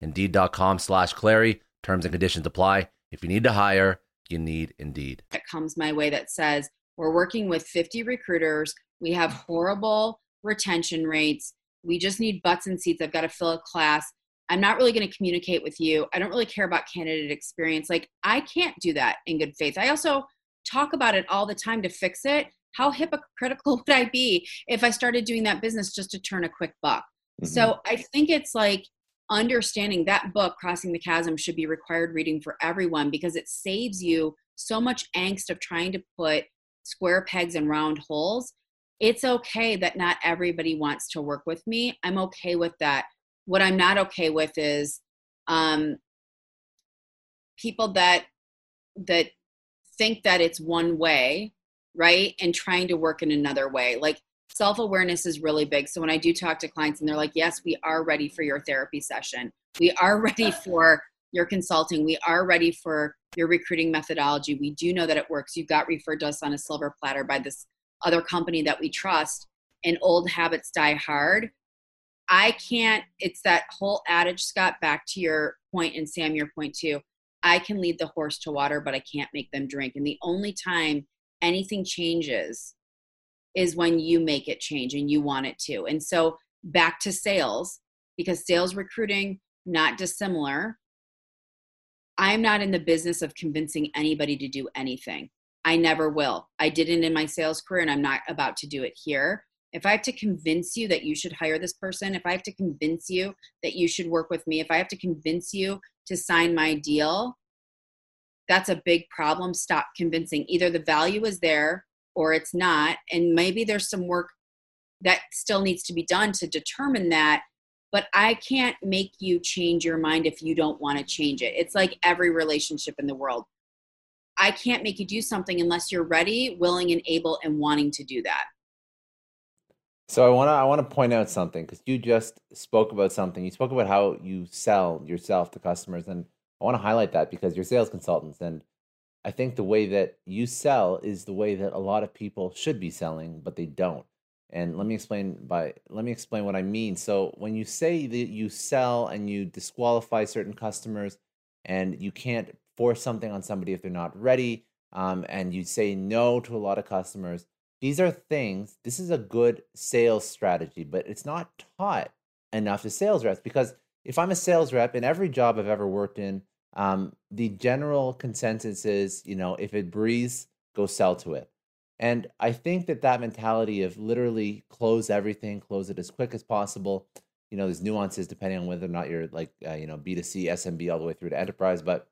Indeed.com slash Clary. Terms and conditions apply. If you need to hire, you need Indeed. That comes my way that says we're working with 50 recruiters. We have horrible retention rates we just need butts and seats. I've got to fill a class. I'm not really going to communicate with you. I don't really care about candidate experience. Like, I can't do that in good faith. I also talk about it all the time to fix it. How hypocritical *laughs* would I be if I started doing that business just to turn a quick buck? Mm-hmm. So I think it's like understanding that book, Crossing the Chasm, should be required reading for everyone because it saves you so much angst of trying to put square pegs in round holes it's okay that not everybody wants to work with me. I'm okay with that. What I'm not okay with is um, people that that think that it's one way, right, and trying to work in another way. Like self awareness is really big. So when I do talk to clients and they're like, "Yes, we are ready for your therapy session. We are *laughs* ready for your consulting. We are ready for your recruiting methodology. We do know that it works. You got referred to us on a silver platter by this other company that we trust and old habits die hard i can't it's that whole adage scott back to your point and sam your point too i can lead the horse to water but i can't make them drink and the only time anything changes is when you make it change and you want it to and so back to sales because sales recruiting not dissimilar i'm not in the business of convincing anybody to do anything I never will. I didn't in my sales career, and I'm not about to do it here. If I have to convince you that you should hire this person, if I have to convince you that you should work with me, if I have to convince you to sign my deal, that's a big problem. Stop convincing. Either the value is there or it's not. And maybe there's some work that still needs to be done to determine that. But I can't make you change your mind if you don't want to change it. It's like every relationship in the world. I can't make you do something unless you're ready, willing, and able and wanting to do that. So I want to I want to point out something because you just spoke about something. You spoke about how you sell yourself to customers, and I want to highlight that because you're sales consultants, and I think the way that you sell is the way that a lot of people should be selling, but they don't. And let me explain by let me explain what I mean. So when you say that you sell and you disqualify certain customers and you can't force something on somebody if they're not ready, um, and you say no to a lot of customers. These are things, this is a good sales strategy, but it's not taught enough to sales reps because if I'm a sales rep in every job I've ever worked in, um, the general consensus is, you know, if it breathes, go sell to it. And I think that that mentality of literally close everything, close it as quick as possible. You know, there's nuances depending on whether or not you're like, uh, you know, B2C, SMB, all the way through to enterprise. But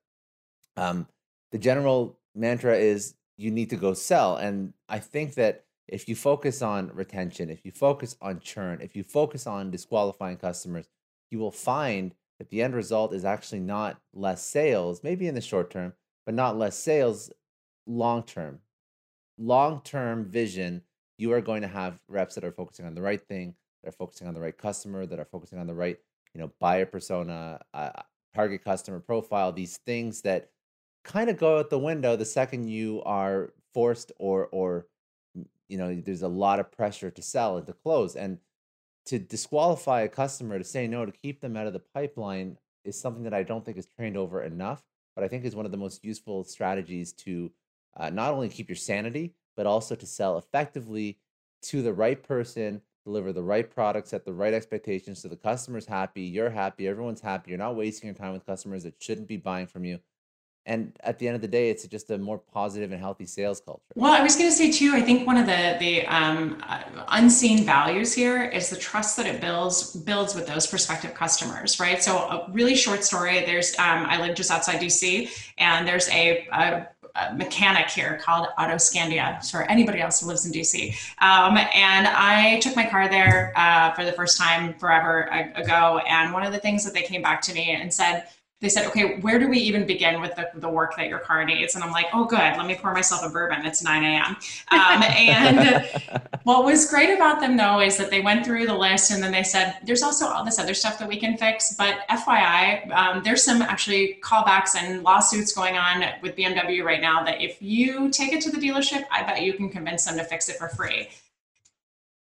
um, the general mantra is you need to go sell. And I think that if you focus on retention, if you focus on churn, if you focus on disqualifying customers, you will find that the end result is actually not less sales, maybe in the short term, but not less sales long term. Long term vision, you are going to have reps that are focusing on the right thing, that are focusing on the right customer, that are focusing on the right, you know, buyer persona, uh, target customer profile, these things that kind of go out the window the second you are forced or or you know there's a lot of pressure to sell and to close and to disqualify a customer to say no to keep them out of the pipeline is something that I don't think is trained over enough, but I think is one of the most useful strategies to uh, not only keep your sanity, but also to sell effectively to the right person, deliver the right products at the right expectations so the customer's happy, you're happy, everyone's happy, you're not wasting your time with customers that shouldn't be buying from you and at the end of the day it's just a more positive and healthy sales culture well i was going to say too i think one of the the um, uh, unseen values here is the trust that it builds builds with those prospective customers right so a really short story there's um, i live just outside dc and there's a, a mechanic here called Auto Autoscandia for anybody else who lives in DC. Um, and I took my car there uh, for the first time forever ago. And one of the things that they came back to me and said, they said, okay, where do we even begin with the, the work that your car needs? And I'm like, oh, good, let me pour myself a bourbon. It's 9 a.m. Um, *laughs* and what was great about them, though, is that they went through the list and then they said, there's also all this other stuff that we can fix. But FYI, um, there's some actually callbacks and lawsuits going on with BMW right now that if you take it to the dealership, I bet you can convince them to fix it for free.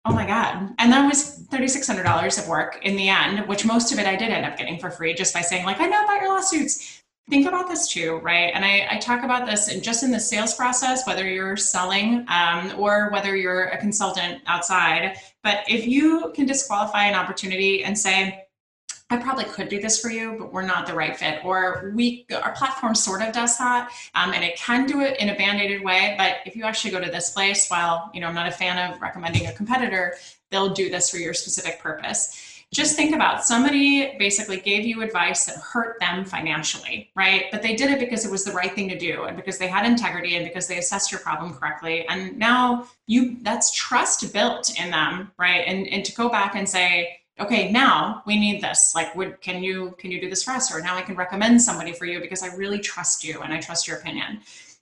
Oh my God. And that was $3,600 of work in the end, which most of it I did end up getting for free just by saying, like, I know about your lawsuits. Think about this too, right? And I, I talk about this in, just in the sales process, whether you're selling um, or whether you're a consultant outside. But if you can disqualify an opportunity and say, I probably could do this for you, but we're not the right fit. Or we, our platform sort of does that, um, and it can do it in a band-aided way. But if you actually go to this place, well, you know, I'm not a fan of recommending a competitor. They'll do this for your specific purpose. Just think about somebody basically gave you advice that hurt them financially, right? But they did it because it was the right thing to do, and because they had integrity, and because they assessed your problem correctly. And now you, that's trust built in them, right? And and to go back and say okay now we need this. Like would can you can you do this for us? Or now i can recommend somebody for you because i really trust you and i trust your opinion.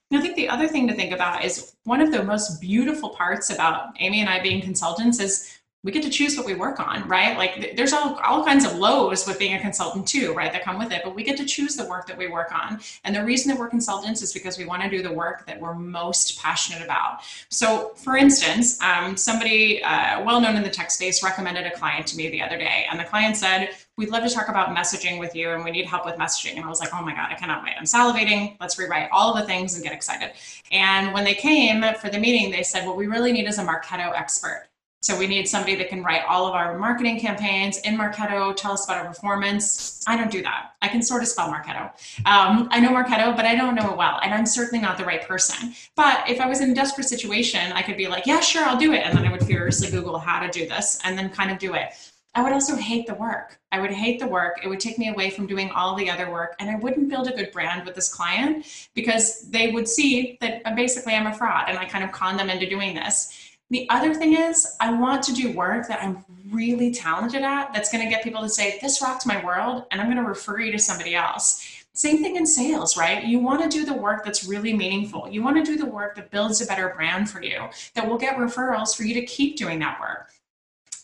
And i think the other thing to think about is one of the most beautiful parts about amy and i being consultants is we get to choose what we work on, right? Like there's all, all kinds of lows with being a consultant too, right? That come with it, but we get to choose the work that we work on. And the reason that we're consultants is because we want to do the work that we're most passionate about. So for instance, um, somebody uh, well known in the tech space recommended a client to me the other day. And the client said, we'd love to talk about messaging with you and we need help with messaging. And I was like, oh my God, I cannot wait. I'm salivating. Let's rewrite all the things and get excited. And when they came for the meeting, they said, what we really need is a Marketo expert. So we need somebody that can write all of our marketing campaigns in Marketo, tell us about our performance. I don't do that. I can sort of spell Marketo. Um, I know Marketo, but I don't know it well. And I'm certainly not the right person. But if I was in a desperate situation, I could be like, yeah, sure, I'll do it. And then I would furiously Google how to do this and then kind of do it. I would also hate the work. I would hate the work. It would take me away from doing all the other work. And I wouldn't build a good brand with this client because they would see that basically I'm a fraud and I kind of con them into doing this. The other thing is, I want to do work that I'm really talented at that's going to get people to say, This rocked my world, and I'm going to refer you to somebody else. Same thing in sales, right? You want to do the work that's really meaningful. You want to do the work that builds a better brand for you, that will get referrals for you to keep doing that work.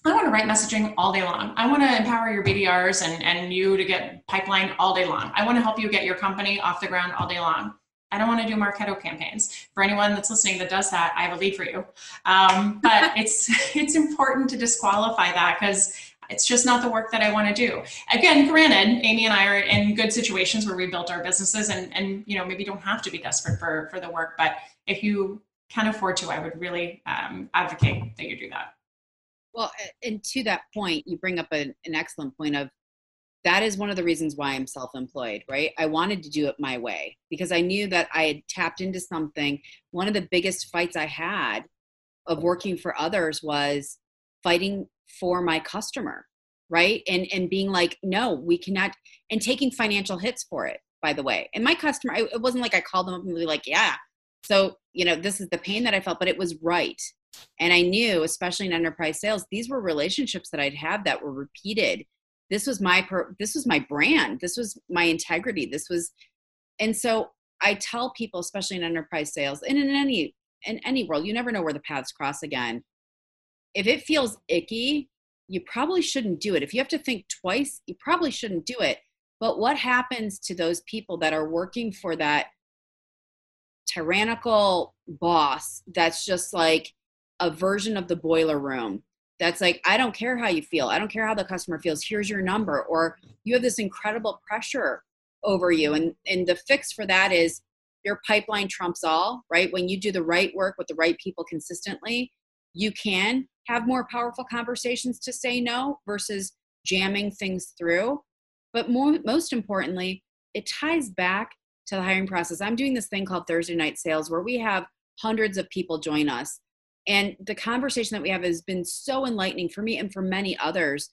I want to write messaging all day long. I want to empower your BDRs and, and you to get pipeline all day long. I want to help you get your company off the ground all day long. I don't want to do Marketo campaigns. For anyone that's listening that does that, I have a lead for you. Um, but *laughs* it's it's important to disqualify that because it's just not the work that I want to do. Again, granted, Amy and I are in good situations where we built our businesses and and you know maybe don't have to be desperate for for the work. But if you can afford to, I would really um, advocate that you do that. Well, and to that point, you bring up an, an excellent point of that is one of the reasons why I'm self employed, right? I wanted to do it my way because I knew that I had tapped into something. One of the biggest fights I had of working for others was fighting for my customer, right? And and being like, no, we cannot, and taking financial hits for it, by the way. And my customer, I, it wasn't like I called them up and be like, yeah. So, you know, this is the pain that I felt, but it was right. And I knew, especially in enterprise sales, these were relationships that I'd had that were repeated this was my per- this was my brand. This was my integrity. This was and so i tell people especially in enterprise sales and in any in any world you never know where the paths cross again. If it feels icky you probably shouldn't do it. If you have to think twice you probably shouldn't do it. But what happens to those people that are working for that tyrannical boss that's just like a version of the boiler room that's like i don't care how you feel. I don't care how the customer feels. Here's your number or you have this incredible pressure over you and and the fix for that is your pipeline trumps all right? When you do the right work with the right people consistently you can have more powerful conversations to say no versus jamming things through. But more most importantly it ties back to the hiring process. I'm doing this thing called thursday night sales where we have hundreds of people join us and the conversation that we have has been so enlightening for me and for many others.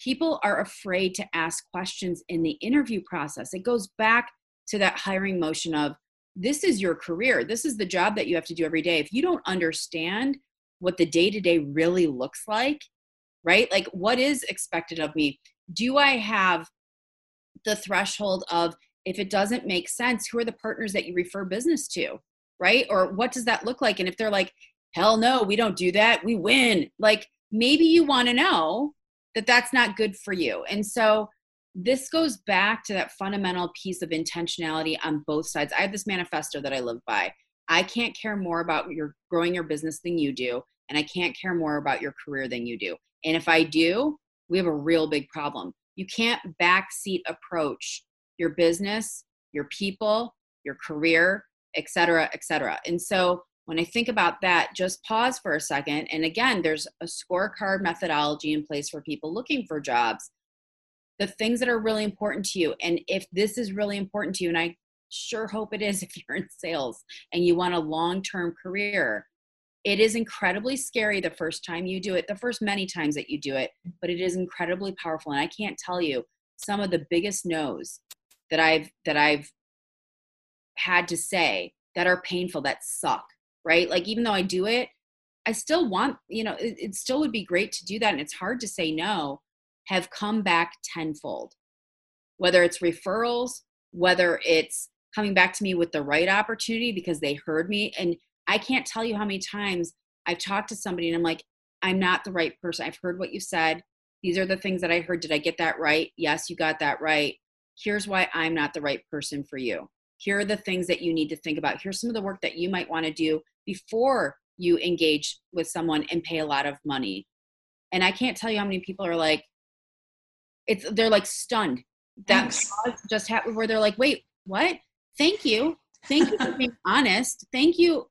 People are afraid to ask questions in the interview process. It goes back to that hiring motion of this is your career, this is the job that you have to do every day. If you don't understand what the day to day really looks like, right? Like, what is expected of me? Do I have the threshold of if it doesn't make sense, who are the partners that you refer business to? Right? Or what does that look like? And if they're like, hell no, we don't do that. We win. Like maybe you want to know that that's not good for you. And so this goes back to that fundamental piece of intentionality on both sides. I have this manifesto that I live by. I can't care more about your growing your business than you do, and I can't care more about your career than you do. And if I do, we have a real big problem. You can't backseat approach your business, your people, your career, et cetera, et cetera. And so when I think about that, just pause for a second. And again, there's a scorecard methodology in place for people looking for jobs. The things that are really important to you. And if this is really important to you, and I sure hope it is *laughs* if you're in sales and you want a long term career, it is incredibly scary the first time you do it, the first many times that you do it, but it is incredibly powerful. And I can't tell you some of the biggest no's that I've that I've had to say that are painful, that suck right? Like even though I do it, I still want, you know, it, it still would be great to do that. And it's hard to say no, have come back tenfold. Whether it's referrals, whether it's coming back to me with the right opportunity because they heard me. And I can't tell you how many times I've talked to somebody and I'm like, I'm not the right person. I've heard what you said. These are the things that I heard. Did I get that right? Yes, you got that right. Here's why I'm not the right person for you. Here are the things that you need to think about. Here's some of the work that you might want to do before you engage with someone and pay a lot of money. And I can't tell you how many people are like, it's they're like stunned. That just happened where they're like, wait, what? Thank you. Thank you for being *laughs* honest. Thank you.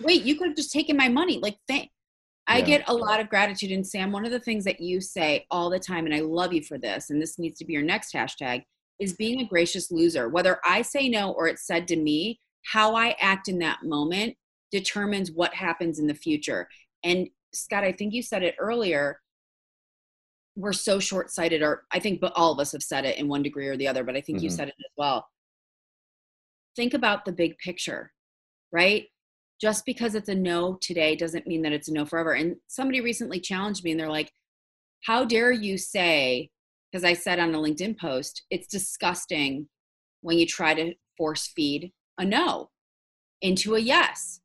Wait, you could have just taken my money. Like, thank I yeah. get a lot of gratitude. And Sam, one of the things that you say all the time, and I love you for this, and this needs to be your next hashtag, is being a gracious loser. Whether I say no or it's said to me, how I act in that moment determines what happens in the future. And Scott, I think you said it earlier. We're so short sighted, or I think but all of us have said it in one degree or the other, but I think mm-hmm. you said it as well. Think about the big picture, right? Just because it's a no today doesn't mean that it's a no forever. And somebody recently challenged me and they're like, How dare you say, because I said on a LinkedIn post, it's disgusting when you try to force feed a no into a yes.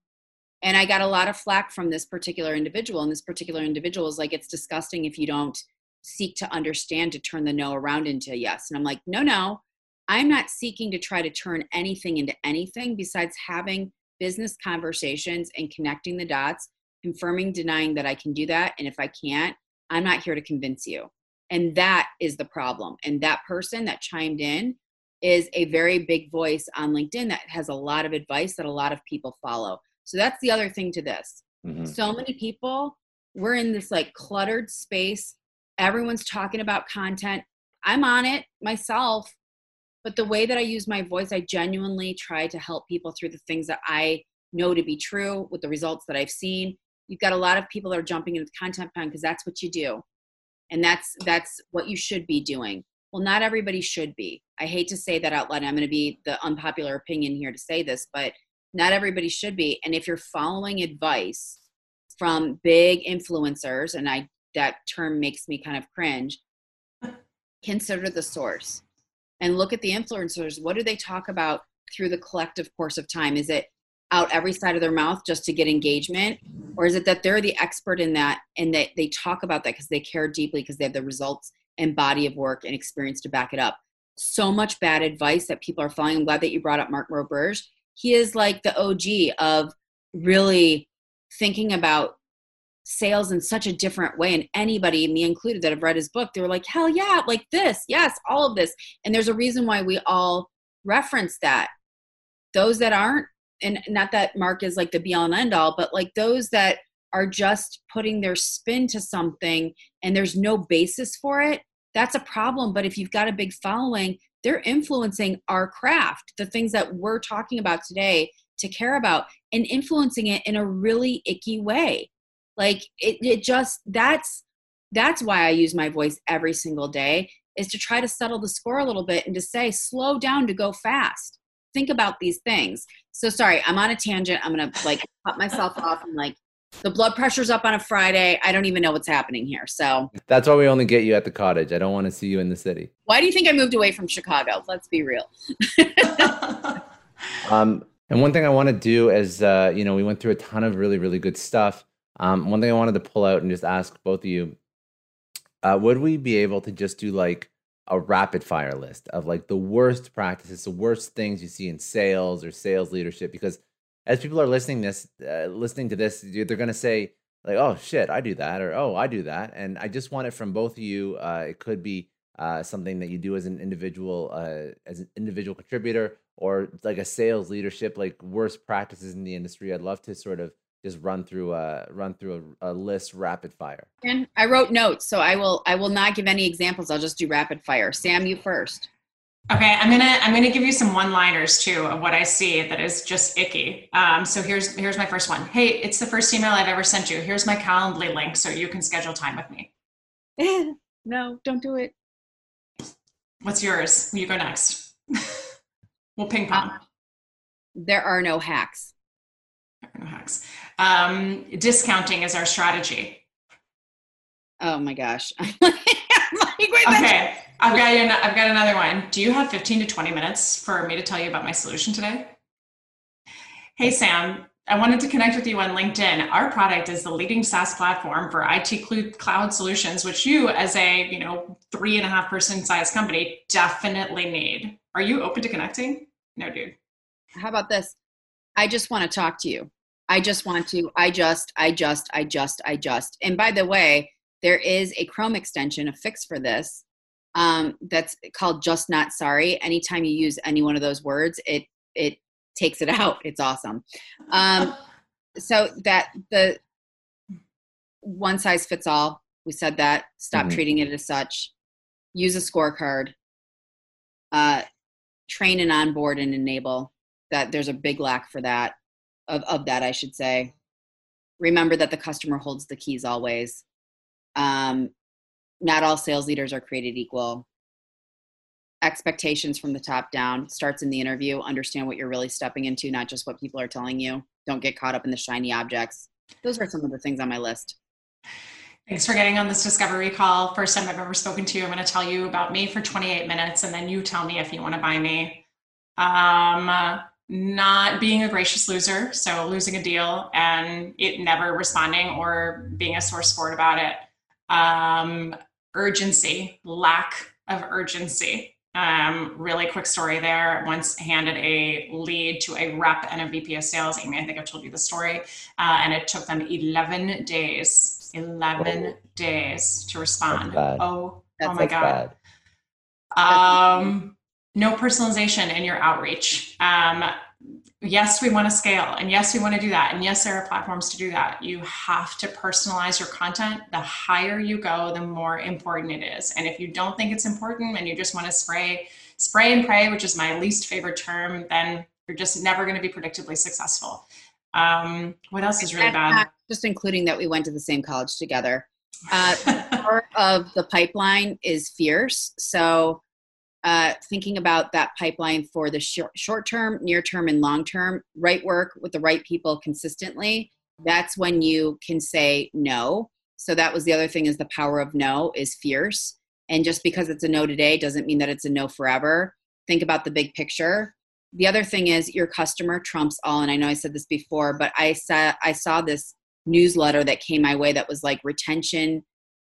And i got a lot of flack from this particular individual and this particular individual is like it's disgusting if you don't seek to understand to turn the no around into a yes. And i'm like no no. I'm not seeking to try to turn anything into anything besides having business conversations and connecting the dots confirming denying that i can do that and if i can't i'm not here to convince you and that is the problem and that person that chimed in is a very big voice on linkedin that has a lot of advice that a lot of people follow so that's the other thing to this. Mm-hmm. So many people, we're in this like cluttered space. Everyone's talking about content. I'm on it myself, but the way that I use my voice, I genuinely try to help people through the things that I know to be true with the results that I've seen. You've got a lot of people that are jumping into the content plan because that's what you do. And that's that's what you should be doing. Well, not everybody should be. I hate to say that out loud. I'm going to be the unpopular opinion here to say this, but not everybody should be. And if you're following advice from big influencers, and I that term makes me kind of cringe, consider the source and look at the influencers. What do they talk about through the collective course of time? Is it out every side of their mouth just to get engagement? Or is it that they're the expert in that and that they talk about that because they care deeply because they have the results and body of work and experience to back it up? So much bad advice that people are following. I'm glad that you brought up mark roberge. He is like the og of really thinking about sales in such a different way. And anybody me included that have read his book they were like hell yeah like this yes all of this. And there's a reason why we all reference that. Those that aren't and not that Mark is like the be all and end all, but like those that are just putting their spin to something and there's no basis for it, that's a problem. But if you've got a big following, they're influencing our craft, the things that we're talking about today to care about and influencing it in a really icky way. Like it, it just that's that's why I use my voice every single day is to try to settle the score a little bit and to say slow down to go fast think about these things. So sorry, I'm on a tangent. I'm gonna like *laughs* cut myself off and like the blood pressure's up on a Friday. I don't even know what's happening here. So that's why we only get you at the cottage. I don't want to see you in the city. Why do you think I moved away from Chicago? Let's be real. *laughs* um, and one thing I want to do is, uh, you know, we went through a ton of really, really good stuff. Um, one thing I wanted to pull out and just ask both of you: uh, Would we be able to just do like a rapid fire list of like the worst practices, the worst things you see in sales or sales leadership. Because as people are listening this, uh, listening to this, they're going to say like, "Oh shit, I do that," or "Oh, I do that." And I just want it from both of you. Uh, it could be uh, something that you do as an individual, uh, as an individual contributor, or like a sales leadership, like worst practices in the industry. I'd love to sort of just run through a run through a, a, list rapid fire. And I wrote notes, so I will I will not give any examples. I'll just do rapid fire. Sam, you first. Okay, I'm gonna I'm gonna give you some one-liners too of what I see that is just icky. Um, so here's here's my first one. Hey, it's the first email I've ever sent you. Here's my Calendly link so you can schedule time with me. *laughs* no, don't do it. What's yours? You go next. *laughs* we'll ping pong. Uh, there are no hacks. There are no hacks. Um, discounting is our strategy. Oh my gosh. *laughs* like, okay, I've got, an, I've got another one. Do you have 15 to 20 minutes for me to tell you about my solution today? Hey, Sam, I wanted to connect with you on LinkedIn. Our product is the leading SaaS platform for IT cloud solutions, which you, as a you know three and a half person size company, definitely need. Are you open to connecting? No, dude. How about this? I just want to talk to you. I just want to, I just, I just, I just, I just. And by the way, there is a Chrome extension, a fix for this um, that's called Just Not Sorry. Anytime you use any one of those words, it it takes it *laughs* out. It's awesome. Um, so that the one size fits all. We said that. Stop mm-hmm. treating it as such. Use a scorecard. Uh, train and onboard and enable. That there's a big lack for that of, of that, I should say. Remember that the customer holds the keys always. Um, not all sales leaders are created equal. Expectations from the top down starts in the interview. Understand what you're really stepping into, not just what people are telling you. Don't get caught up in the shiny objects. Those are some of the things on my list. Thanks for getting on this discovery call. First time I've ever spoken to you. I'm going to tell you about me for 28 minutes, and then you tell me if you want to buy me. Um, not being a gracious loser, so losing a deal and it never responding or being a sore sport about it. Um, urgency, lack of urgency. Um, really quick story there. Once handed a lead to a rep and a VP of sales. Amy, I think I've told you the story. Uh, and it took them 11 days, 11 Whoa. days to respond. Oh, That's oh my God. Bad. Um, no personalization in your outreach. Um, yes, we want to scale, and yes, we want to do that, and yes, there are platforms to do that. You have to personalize your content. The higher you go, the more important it is. And if you don't think it's important and you just want to spray, spray and pray, which is my least favorite term, then you're just never going to be predictably successful. Um, what else is really bad? Just including that we went to the same college together. Uh, *laughs* part of the pipeline is fierce. So uh, thinking about that pipeline for the short, short term, near term, and long term, right work with the right people consistently, that's when you can say no. So that was the other thing is the power of no is fierce. And just because it's a no today doesn't mean that it's a no forever. Think about the big picture. The other thing is your customer trumps all. And I know I said this before, but I saw I saw this newsletter that came my way that was like retention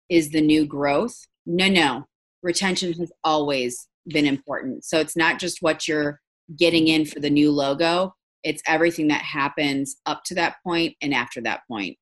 is the new growth. No, no. Retention has always been important. So it's not just what you're getting in for the new logo, it's everything that happens up to that point and after that point.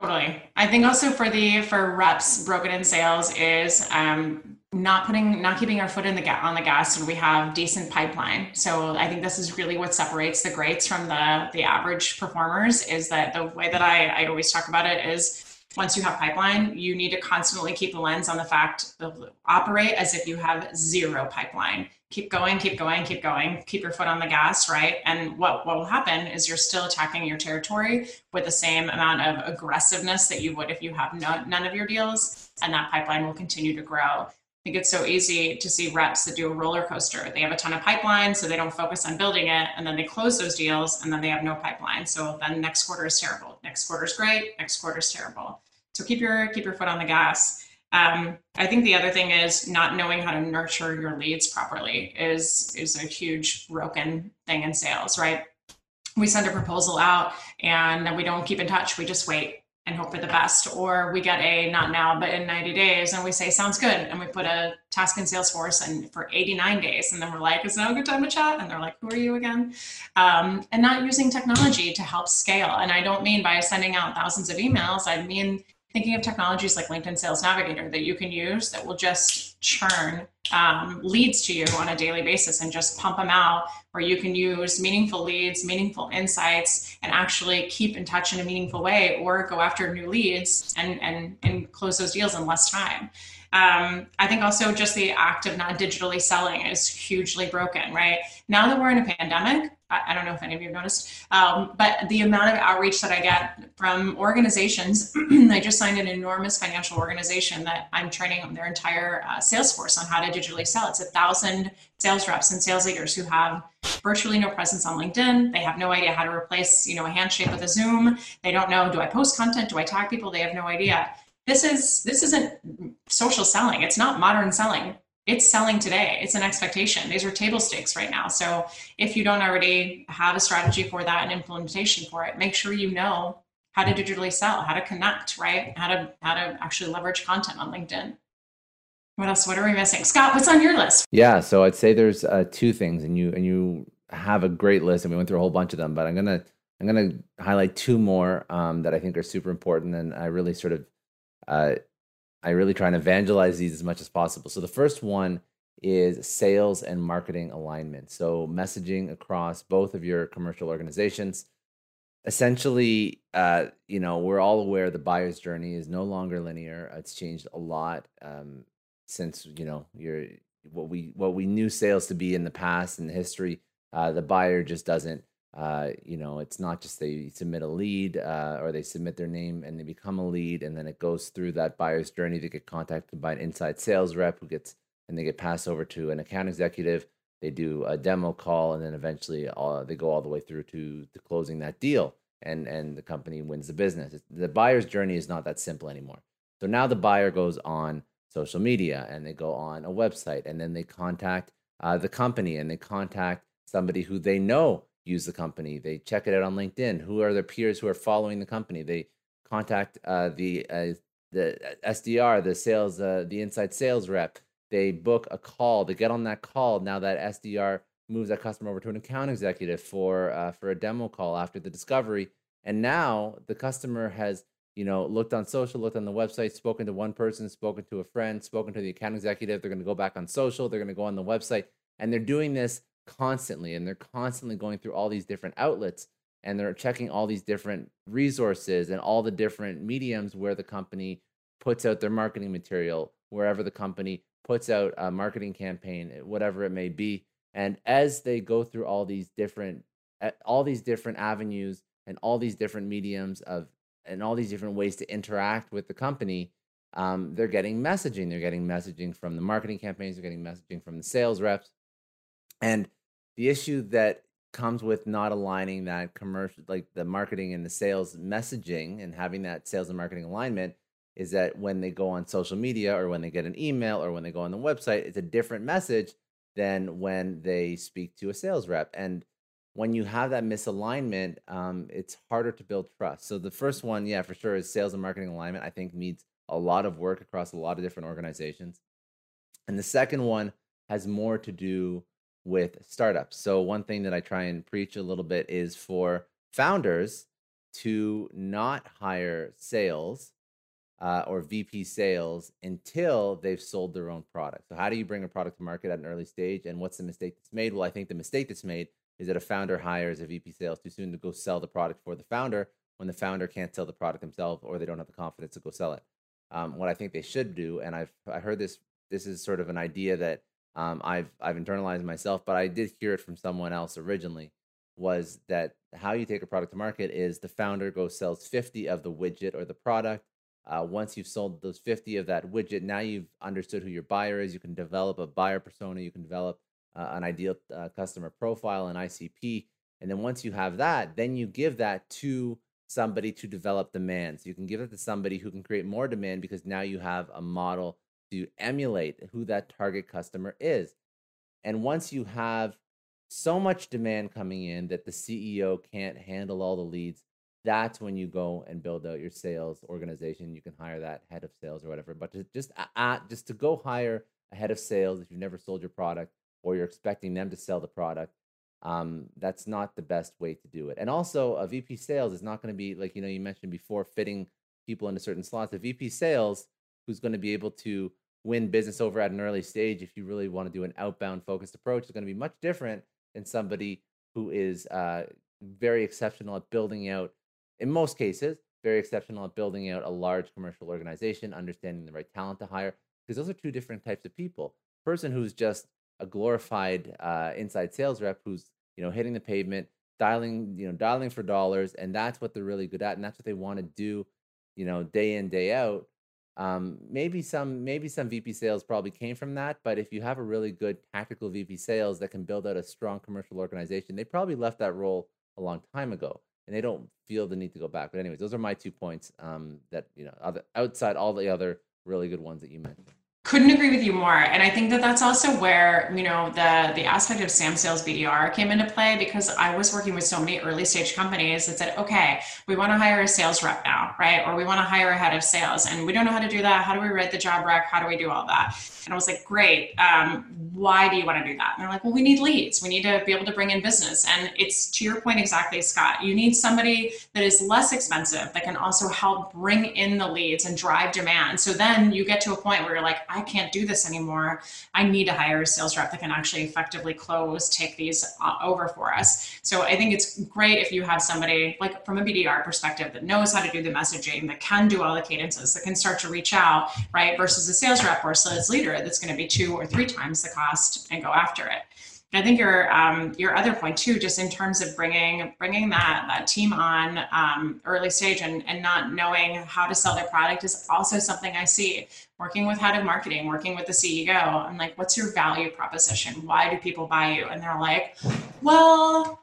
Totally. I think also for the for reps broken in sales is um, not putting not keeping our foot in the ga- on the gas and we have decent pipeline. So I think this is really what separates the greats from the the average performers is that the way that I, I always talk about it is once you have pipeline, you need to constantly keep the lens on the fact of operate as if you have zero pipeline. Keep going, keep going, keep going, keep your foot on the gas, right? And what, what will happen is you're still attacking your territory with the same amount of aggressiveness that you would if you have no, none of your deals, and that pipeline will continue to grow. I think it's so easy to see reps that do a roller coaster. They have a ton of pipeline, so they don't focus on building it, and then they close those deals, and then they have no pipeline. So then next quarter is terrible. Next quarter is great. Next quarter is terrible. So keep your keep your foot on the gas. Um, I think the other thing is not knowing how to nurture your leads properly is is a huge broken thing in sales, right? We send a proposal out and then we don't keep in touch. We just wait and hope for the best. Or we get a not now, but in 90 days, and we say, sounds good. And we put a task in Salesforce and for 89 days. And then we're like, is now a good time to chat? And they're like, who are you again? Um, and not using technology to help scale. And I don't mean by sending out thousands of emails, I mean thinking of technologies like LinkedIn Sales Navigator that you can use that will just churn um, leads to you on a daily basis and just pump them out, where you can use meaningful leads, meaningful insights, and actually keep in touch in a meaningful way or go after new leads and, and, and close those deals in less time. Um, I think also just the act of not digitally selling is hugely broken, right? Now that we're in a pandemic, I, don't know if any of you have noticed, um, but the amount of outreach that I get from organizations, *clears throat* I just signed an enormous financial organization that I'm training their entire uh, sales force on how to digitally sell. It's a thousand sales reps and sales leaders who have virtually no presence on LinkedIn. They have no idea how to replace, you know, a handshake with a Zoom. They don't know, do I post content? Do I tag people? They have no idea this is this isn't social selling. It's not modern selling. It's selling today. It's an expectation. These are table stakes right now. So if you don't already have a strategy for that and implementation for it make sure you know how to digitally sell how to connect right? How to how to actually leverage content on linkedin. What else? What are we missing? Scott what's on your list? Yeah so i'd say there's uh, two things and you and you have a great list and we went through a whole bunch of them but i'm gonna i'm gonna highlight two more um, that i think are super important and i really sort of uh, I really try and evangelize these as much as possible. So the first one is sales and marketing alignment. So messaging across both of your commercial organizations. Essentially, uh, you know, we're all aware the buyer's journey is no longer linear. It's changed a lot um, since you know your what we what we knew sales to be in the past and the history. Uh, the buyer just doesn't uh, you know, it's not just they submit a lead uh, or they submit their name and they become a lead, and then it goes through that buyer's journey to get contacted by an inside sales rep who gets and they get passed over to an account executive. They do a demo call, and then eventually uh, they go all the way through to, to closing that deal, and and the company wins the business. The buyer's journey is not that simple anymore. So now the buyer goes on social media and they go on a website, and then they contact uh, the company and they contact somebody who they know use the company. They check it out on LinkedIn. Who are their peers who are following the company? They contact uh, the uh, the SDR, the sales, uh, the inside sales rep. They book a call. They get on that call. Now that SDR moves that customer over to an account executive for uh, for a demo call after the discovery. And now the customer has you know looked on social, looked on the website, spoken to one person, spoken to a friend, spoken to the account executive. They're going to go back on social. They're going to go on the website, and they're doing this constantly and they're constantly going through all these different outlets and they're checking all these different resources and all the different mediums where the company puts out their marketing material, wherever the company puts out a marketing campaign, eh, whatever it may be. And as they go through all these different all these different avenues and all these different mediums of and all these different ways to interact with the company, um, they're getting messaging. They're getting messaging from the marketing campaigns. They're getting messaging from the sales reps. And the issue that comes with not aligning that commercial like the marketing and the sales messaging and having that sales and marketing alignment is that when they go on social media or when they get an email or when they go on the website it's a different message than when they speak to a sales rep. And when you have that misalignment um, it's harder to build trust. So the first one yeah for sure is sales and marketing alignment i think needs a lot of work across a lot of different organizations. And the second one has more to do with startups. So, one thing that I try and preach a little bit is for founders to not hire sales uh, or VP sales until they've sold their own product. So, how do you bring a product to market at an early stage? And what's the mistake that's made? Well, I think the mistake that's made is that a founder hires a VP sales too soon to go sell the product for the founder when the founder can't sell the product themselves or they don't have the confidence to go sell it. Um, what I think they should do, and I've I heard this. This is sort of an idea that um, I've I've internalized myself, but I did hear it from someone else originally. Was that how you take a product to market? Is the founder goes sells fifty of the widget or the product. Uh, once you've sold those fifty of that widget, now you've understood who your buyer is. You can develop a buyer persona. You can develop uh, an ideal uh, customer profile and ICP. And then once you have that, then you give that to somebody to develop demand. So you can give it to somebody who can create more demand because now you have a model to emulate who that target customer is. And once you have so much demand coming in that the CEO can't handle all the leads, that's when you go and build out your sales organization. You can hire that head of sales or whatever. But to just just to go hire a head of sales if you've never sold your product or you're expecting them to sell the product, um, that's not the best way to do it. And also, a VP sales is not going to be like you know you mentioned before, fitting people into certain slots. A VP sales who's going to be able to win business over at an early stage if you really want to do an outbound focused approach is going to be much different than somebody who is uh, very exceptional at building out in most cases very exceptional at building out a large commercial organization understanding the right talent to hire because those are two different types of people. Person who's just a glorified uh, inside sales rep who's you know hitting the pavement dialing you know dialing for dollars and that's what they're really good at and that's what they want to do you know day in day out um, maybe some maybe some VP sales probably came from that, but if you have a really good tactical VP sales that can build out a strong commercial organization, they probably left that role a long time ago, and they don't feel the need to go back. But anyways, those are my two points um, that you know other, outside all the other really good ones that you mentioned couldn't agree with you more. And i think that that's also where you know the the aspect of sam sales bdr came into play because i was working with so many early stage companies that said okay we want to hire a sales rep now right? Or we want to hire a head of sales and we don't know how to do that. How do we write the job rec? How do we do all that? And i was like great um, why do you want to do that? And they're like well we need leads. We need to be able to bring in business. And it's to your point exactly scott you need somebody that is less expensive that can also help bring in the leads and drive demand. So then you get to a point where you're like I can't do this anymore. I need to hire a sales rep that can actually effectively close, take these uh, over for us. So I think it's great if you have somebody like from a BDR perspective that knows how to do the messaging, that can do all the cadences, that can start to reach out, right? Versus a sales rep or sales leader that's going to be two or three times the cost and go after it. I think your um, your other point too, just in terms of bringing bringing that that team on um, early stage and, and not knowing how to sell their product is also something I see working with head of marketing, working with the CEO. I'm like, what's your value proposition? Why do people buy you? And they're like, well,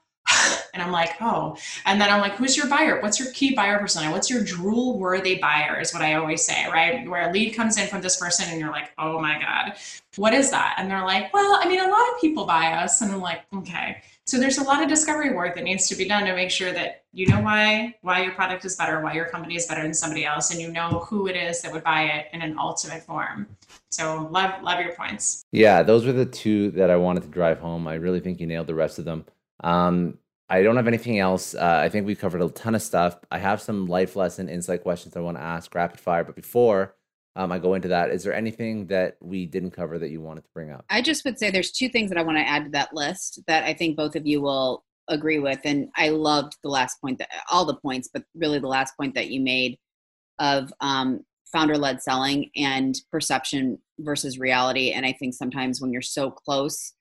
*laughs* and I'm like, oh. And then I'm like, who's your buyer? What's your key buyer persona? What's your drool worthy buyer? Is what I always say, right? Where a lead comes in from this person and you're like, oh my God, what is that? And they're like, well, I mean, a lot of people buy us. And I'm like, okay. So there's a lot of discovery work that needs to be done to make sure that you know why why your product is better, why your company is better than somebody else, and you know who it is that would buy it in an ultimate form. So love love your points. Yeah, those were the two that I wanted to drive home. I really think you nailed the rest of them. Um, I don't have anything else. Uh, I think we've covered a ton of stuff. I have some life lesson insight questions I want to ask rapid fire, but before um, I go into that. Is there anything that we didn't cover that you wanted to bring up? I just would say there's two things that I want to add to that list that I think both of you will agree with. And I loved the last point that all the points, but really the last point that you made of um, founder led selling and perception versus reality. And I think sometimes when you're so close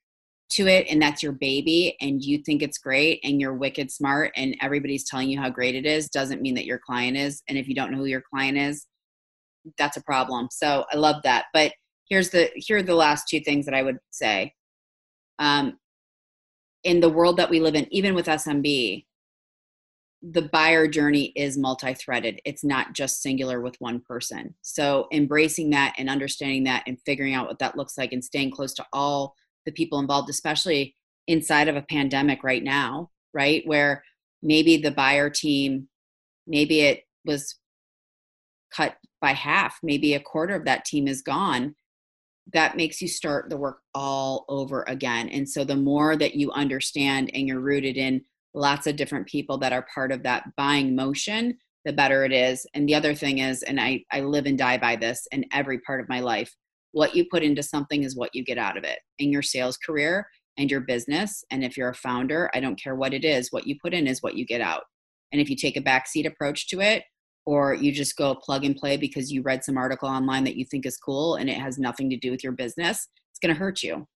to it and that's your baby and you think it's great and you're wicked smart and everybody's telling you how great it is doesn't mean that your client is and if you don't know who your client is that's a problem. So i love that. But here's the here are the last two things that i would say. Um, in the world that we live in even with smb the buyer journey is multi-threaded. It's not just singular with one person. So embracing that and understanding that and figuring out what that looks like and staying close to all the people involved, especially inside of a pandemic right now, right? Where maybe the buyer team, maybe it was cut by half, maybe a quarter of that team is gone. That makes you start the work all over again. And so the more that you understand and you're rooted in lots of different people that are part of that buying motion, the better it is. And the other thing is, and I, I live and die by this in every part of my life what you put into something is what you get out of it in your sales career and your business. And if you're a founder, I don't care what it is, what you put in is what you get out. And if you take a backseat approach to it, or you just go plug and play because you read some article online that you think is cool and it has nothing to do with your business, it's going to hurt you.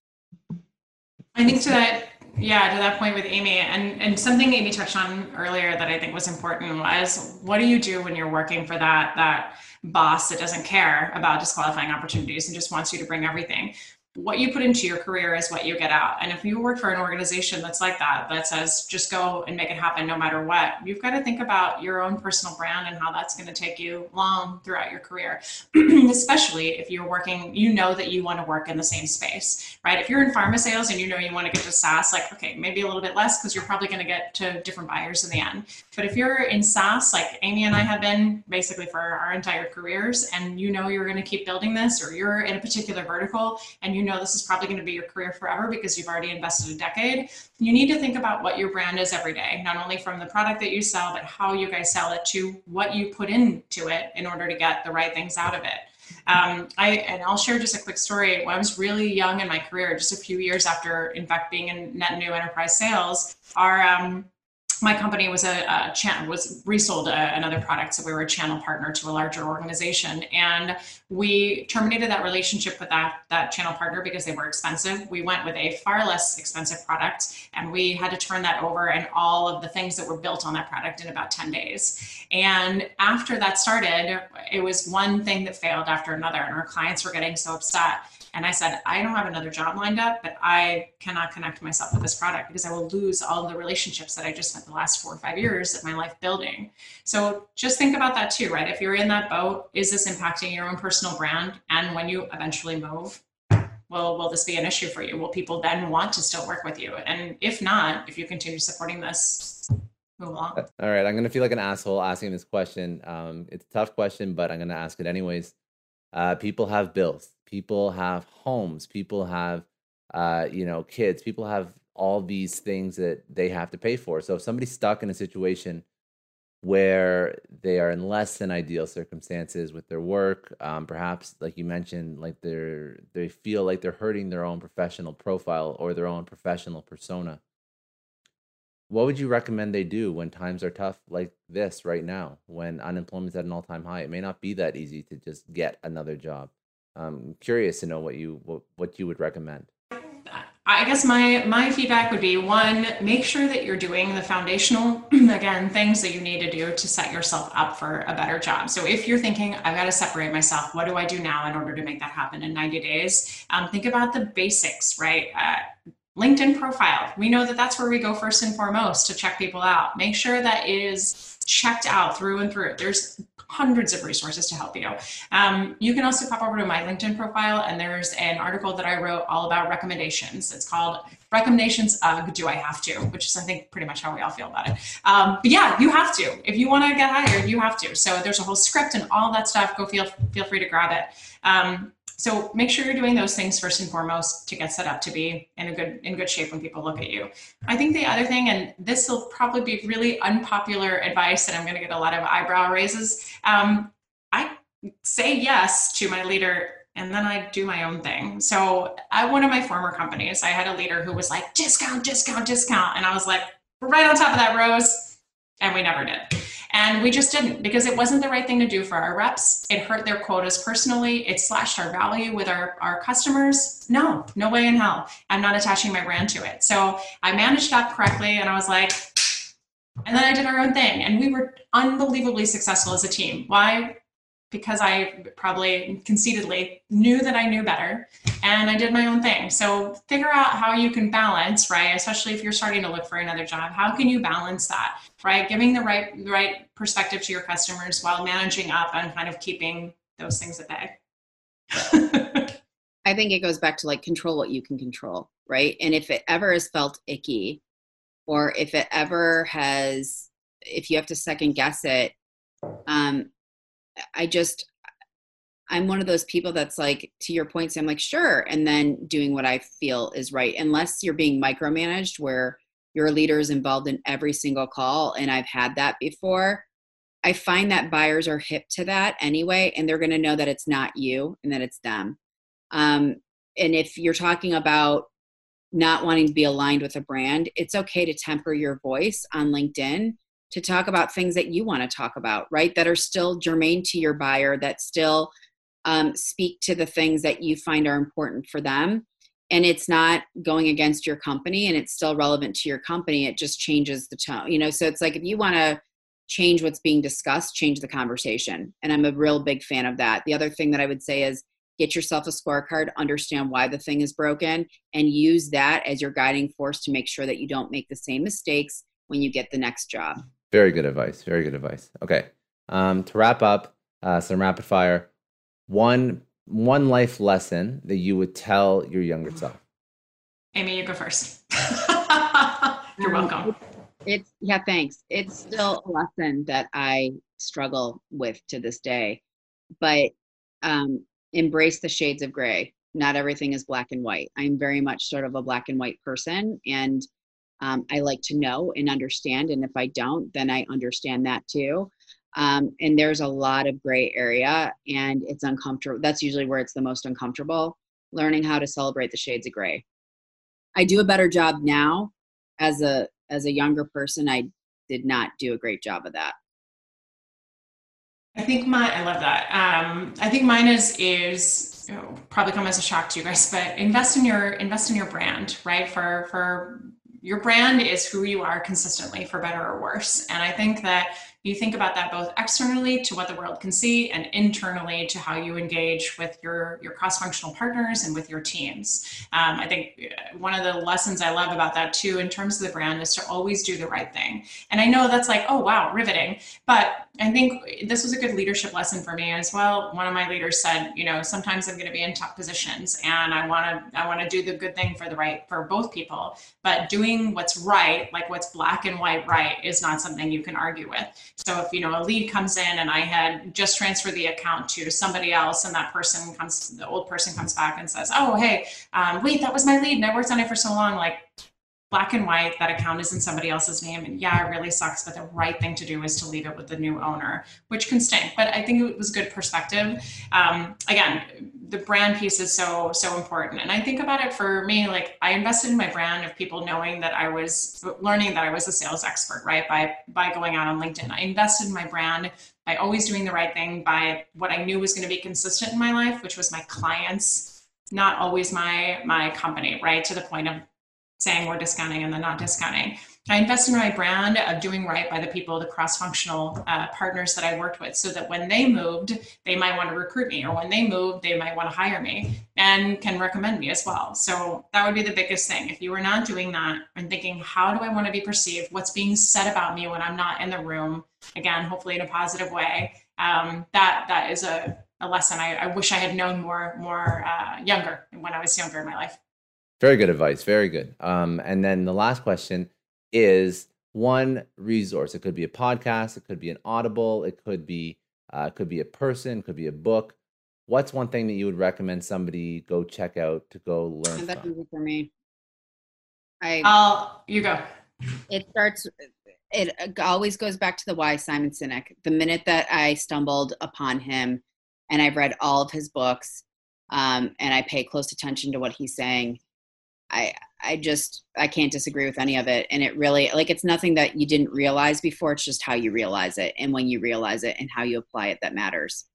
I think to that, yeah, to that point with Amy, and and something Amy touched on earlier that I think was important was what do you do when you're working for that that boss that doesn't care about disqualifying opportunities and just wants you to bring everything what you put into your career is what you get out. And if you work for an organization that's like that, that says just go and make it happen no matter what, you've got to think about your own personal brand and how that's going to take you long throughout your career. *clears throat* Especially if you're working, you know that you want to work in the same space, right? If you're in pharma sales and you know you want to get to SaaS, like, okay, maybe a little bit less because you're probably going to get to different buyers in the end. But if you're in SaaS, like Amy and I have been basically for our entire careers, and you know you're going to keep building this, or you're in a particular vertical and you you know this is probably going to be your career forever because you've already invested a decade, you need to think about what your brand is every day, not only from the product that you sell, but how you guys sell it to what you put into it in order to get the right things out of it. Um, I and I'll share just a quick story. When I was really young in my career, just a few years after, in fact, being in net new enterprise sales, our um, my company was a, a channel was resold a, uh, another product so we were a channel partner to a larger organization. And we terminated that relationship with that that channel partner because they were expensive. We went with a far less expensive product and we had to turn that over and all of the things that were built on that product in about 10 days. And after that started it was one thing that failed after another and our clients were getting so upset and I said, I don't have another job lined up, but I cannot connect myself with this product because I will lose all the relationships that I just spent the last four or five years of my life building. So just think about that too, right? If you're in that boat, is this impacting your own personal brand? And when you eventually move, well, will this be an issue for you? Will people then want to still work with you? And if not, if you continue supporting this, move along. All right, I'm gonna feel like an asshole asking this question. Um, it's a tough question, but I'm gonna ask it anyways. Uh, people have bills people have homes people have uh, you know kids people have all these things that they have to pay for. So if somebody's stuck in a situation where they are in less than ideal circumstances with their work um, perhaps like you mentioned like they're they feel like they're hurting their own professional profile or their own professional persona what would you recommend they do when times are tough like this right now when unemployment's at an all-time high? It may not be that easy to just get another job i'm curious to know what you what, what you would recommend I guess my my feedback would be one, make sure that you're doing the foundational *clears throat* again things that you need to do to set yourself up for a better job. So if you're thinking I've got to separate myself, what do I do now in order to make that happen in 90 days? Um, think about the basics, right? Uh, LinkedIn profile. We know that that's where we go first and foremost to check people out. Make sure that is checked out through and through. There's hundreds of resources to help you. Um, you can also pop over to my LinkedIn profile, and there's an article that I wrote all about recommendations. It's called Recommendations Do I Have to? Which is, I think, pretty much how we all feel about it. Um, but yeah, you have to. If you want to get hired, you have to. So there's a whole script and all that stuff. Go feel, feel free to grab it. Um, so make sure you're doing those things first and foremost to get set up to be in a good in good shape when people look at you. I think the other thing, and this will probably be really unpopular advice, and I'm going to get a lot of eyebrow raises. Um, I say yes to my leader and then I do my own thing. So at one of my former companies, I had a leader who was like, discount, discount, discount. And I was like, right on top of that, Rose. And we never did. And we just didn't because it wasn't the right thing to do for our reps. It hurt their quotas personally. It slashed our value with our, our customers. No, no way in hell. I'm not attaching my brand to it. So I managed that correctly and I was like, and then I did our own thing. And we were unbelievably successful as a team. Why? because I probably conceitedly knew that I knew better and I did my own thing. So figure out how you can balance, right? Especially if you're starting to look for another job, how can you balance that, right? Giving the right the right perspective to your customers while managing up and kind of keeping those things at bay. I think it goes back to like control what you can control, right? And if it ever has felt icky or if it ever has if you have to second guess it, um, I just I'm one of those people that's like, to your point, I'm like, sure, and then doing what I feel is right, unless you're being micromanaged where your leader is involved in every single call, and I've had that before. I find that buyers are hip to that anyway, and they're going to know that it's not you and that it's them. Um, and if you're talking about not wanting to be aligned with a brand, it's okay to temper your voice on LinkedIn to talk about things that you want to talk about, right? That are still germane to your buyer, that still um, speak to the things that you find are important for them. And it's not going against your company and it's still relevant to your company. It just changes the tone, you know? So it's like if you want to change what's being discussed, change the conversation. And I'm a real big fan of that. The other thing that I would say is get yourself a scorecard, understand why the thing is broken, and use that as your guiding force to make sure that you don't make the same mistakes when you get the next job. Very good advice. Very good advice. Okay. Um, to wrap up, uh, some rapid fire. One one life lesson that you would tell your younger self. Amy, you go first. *laughs* You're um, welcome. It's yeah, thanks. It's still a lesson that I struggle with to this day, but um, embrace the shades of gray. Not everything is black and white. I'm very much sort of a black and white person, and um, I like to know and understand. And if I don't, then I understand that too. Um, and there's a lot of gray area, and it's uncomfortable. That's usually where it's the most uncomfortable. Learning how to celebrate the shades of gray. I do a better job now as a as a younger person. I did not do a great job of that. I think my I love that. Um, I think mine is is you know, probably come as a shock to you guys, but invest in your invest in your brand, right? For for your brand is who you are consistently for better or worse and i think that you think about that both externally to what the world can see and internally to how you engage with your, your cross-functional partners and with your teams. Um, I think uh, one of the lessons I love about that too, in terms of the brand, is to always do the right thing. And I know that's like, oh wow, riveting. But I think this was a good leadership lesson for me as well. One of my leaders said, you know, sometimes I'm going to be in tough positions and I want to I want to do the good thing for the right for both people. But doing what's right, like what's black and white right, is not something you can argue with. So if you know a lead comes in and I had just transferred the account to somebody else, and that person comes, the old person comes back and says, "Oh, hey, um, wait, that was my lead, and I worked on it for so long." Like black and white, that account is in somebody else's name, and yeah, it really sucks. But the right thing to do is to leave it with the new owner, which can stink. But I think it was good perspective. Um, again the brand piece is so so important. And i think about it for me like i invested in my brand of people knowing that i was learning that i was a sales expert right by by going out on linkedin. I invested in my brand by always doing the right thing by what i knew was going to be consistent in my life which was my clients not always my my company right to the point of saying we're discounting and then not discounting I invested in my brand of doing right by the people, the cross functional uh, partners that I worked with, so that when they moved, they might want to recruit me, or when they moved, they might want to hire me and can recommend me as well. So that would be the biggest thing. If you are not doing that and thinking, how do I want to be perceived? What's being said about me when I'm not in the room? Again, hopefully in a positive way. Um, that that is a, a lesson I, I wish I had known more more uh, younger when I was younger in my life. Very good advice. Very good. Um, and then the last question is one resource. It could be a podcast, it could be an Audible, it could be uh, it could be a person, it could be a book. What's one thing that you would recommend somebody go check out to go learn? That's easy for me. I. I'll you go. It starts. It always goes back to the why Simon Sinek. The minute that I stumbled upon him, and I've read all of his books, um, and I pay close attention to what he's saying. I I just I can't disagree with any of it, and it really like it's nothing that you didn't realize before. It's just how you realize it, and when you realize it, and how you apply it that matters.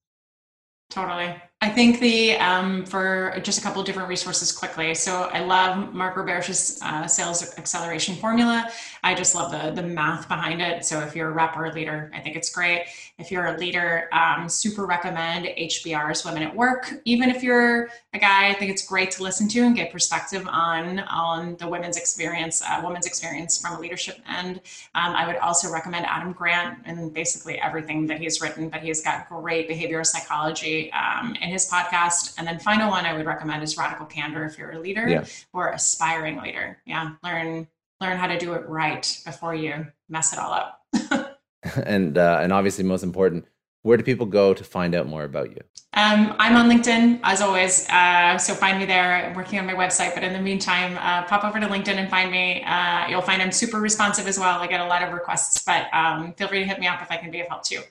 Totally. I think the um, for just a couple different resources quickly. So I love Mark Roberge's uh, sales acceleration formula. I just love the the math behind it. So if you're a rep or a leader, I think it's great. If you're a leader, um, super recommend HBR's Women at Work. Even if you're a guy, I think it's great to listen to and get perspective on on the women's experience, uh, women's experience from a leadership end. Um, I would also recommend Adam Grant and basically everything that he's written. But he's got great behavioral psychology um, in his podcast. And then final one I would recommend is Radical Candor if you're a leader yeah. or aspiring leader. Yeah, learn learn how to do it right before you mess it all up. *laughs* and uh, and obviously most important, where do people go to find out more about you? Um, I'm on LinkedIn as always, uh, so find me there. I'm working on my website, but in the meantime, uh, pop over to LinkedIn and find me. Uh, you'll find I'm super responsive as well. I get a lot of requests, but um, feel free to hit me up if I can be of help too.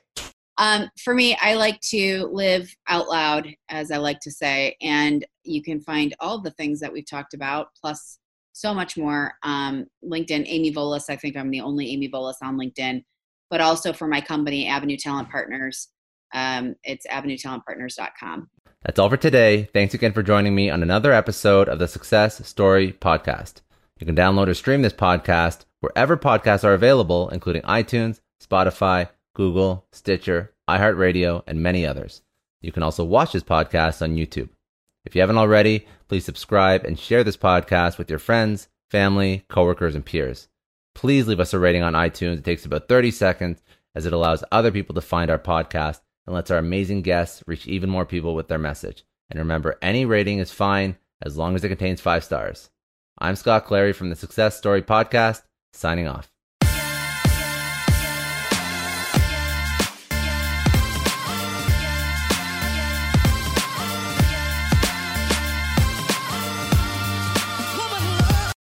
Um, for me, I like to live out loud, as I like to say, and you can find all the things that we've talked about, plus so much more. Um, LinkedIn, Amy Volas. I think I'm the only Amy Volas on LinkedIn, but also for my company, Avenue Talent Partners. Um, it's avenuetalentpartners.com. That's all for today. Thanks again for joining me on another episode of the Success Story Podcast. You can download or stream this podcast wherever podcasts are available, including iTunes, Spotify, Google, Stitcher, iHeartRadio, and many others. You can also watch this podcast on YouTube. If you haven't already, please subscribe and share this podcast with your friends, family, coworkers, and peers. Please leave us a rating on iTunes. It takes about 30 seconds as it allows other people to find our podcast and lets our amazing guests reach even more people with their message. And remember, any rating is fine as long as it contains five stars. I'm Scott Clary from the Success Story Podcast, signing off.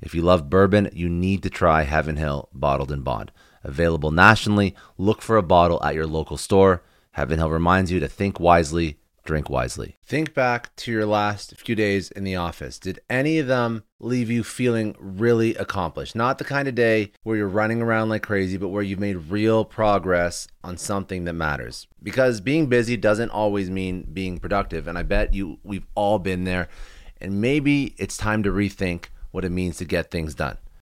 If you love bourbon, you need to try Heaven Hill Bottled in Bond. Available nationally, look for a bottle at your local store. Heaven Hill reminds you to think wisely, drink wisely. Think back to your last few days in the office. Did any of them leave you feeling really accomplished? Not the kind of day where you're running around like crazy, but where you've made real progress on something that matters. Because being busy doesn't always mean being productive, and I bet you we've all been there. And maybe it's time to rethink what it means to get things done.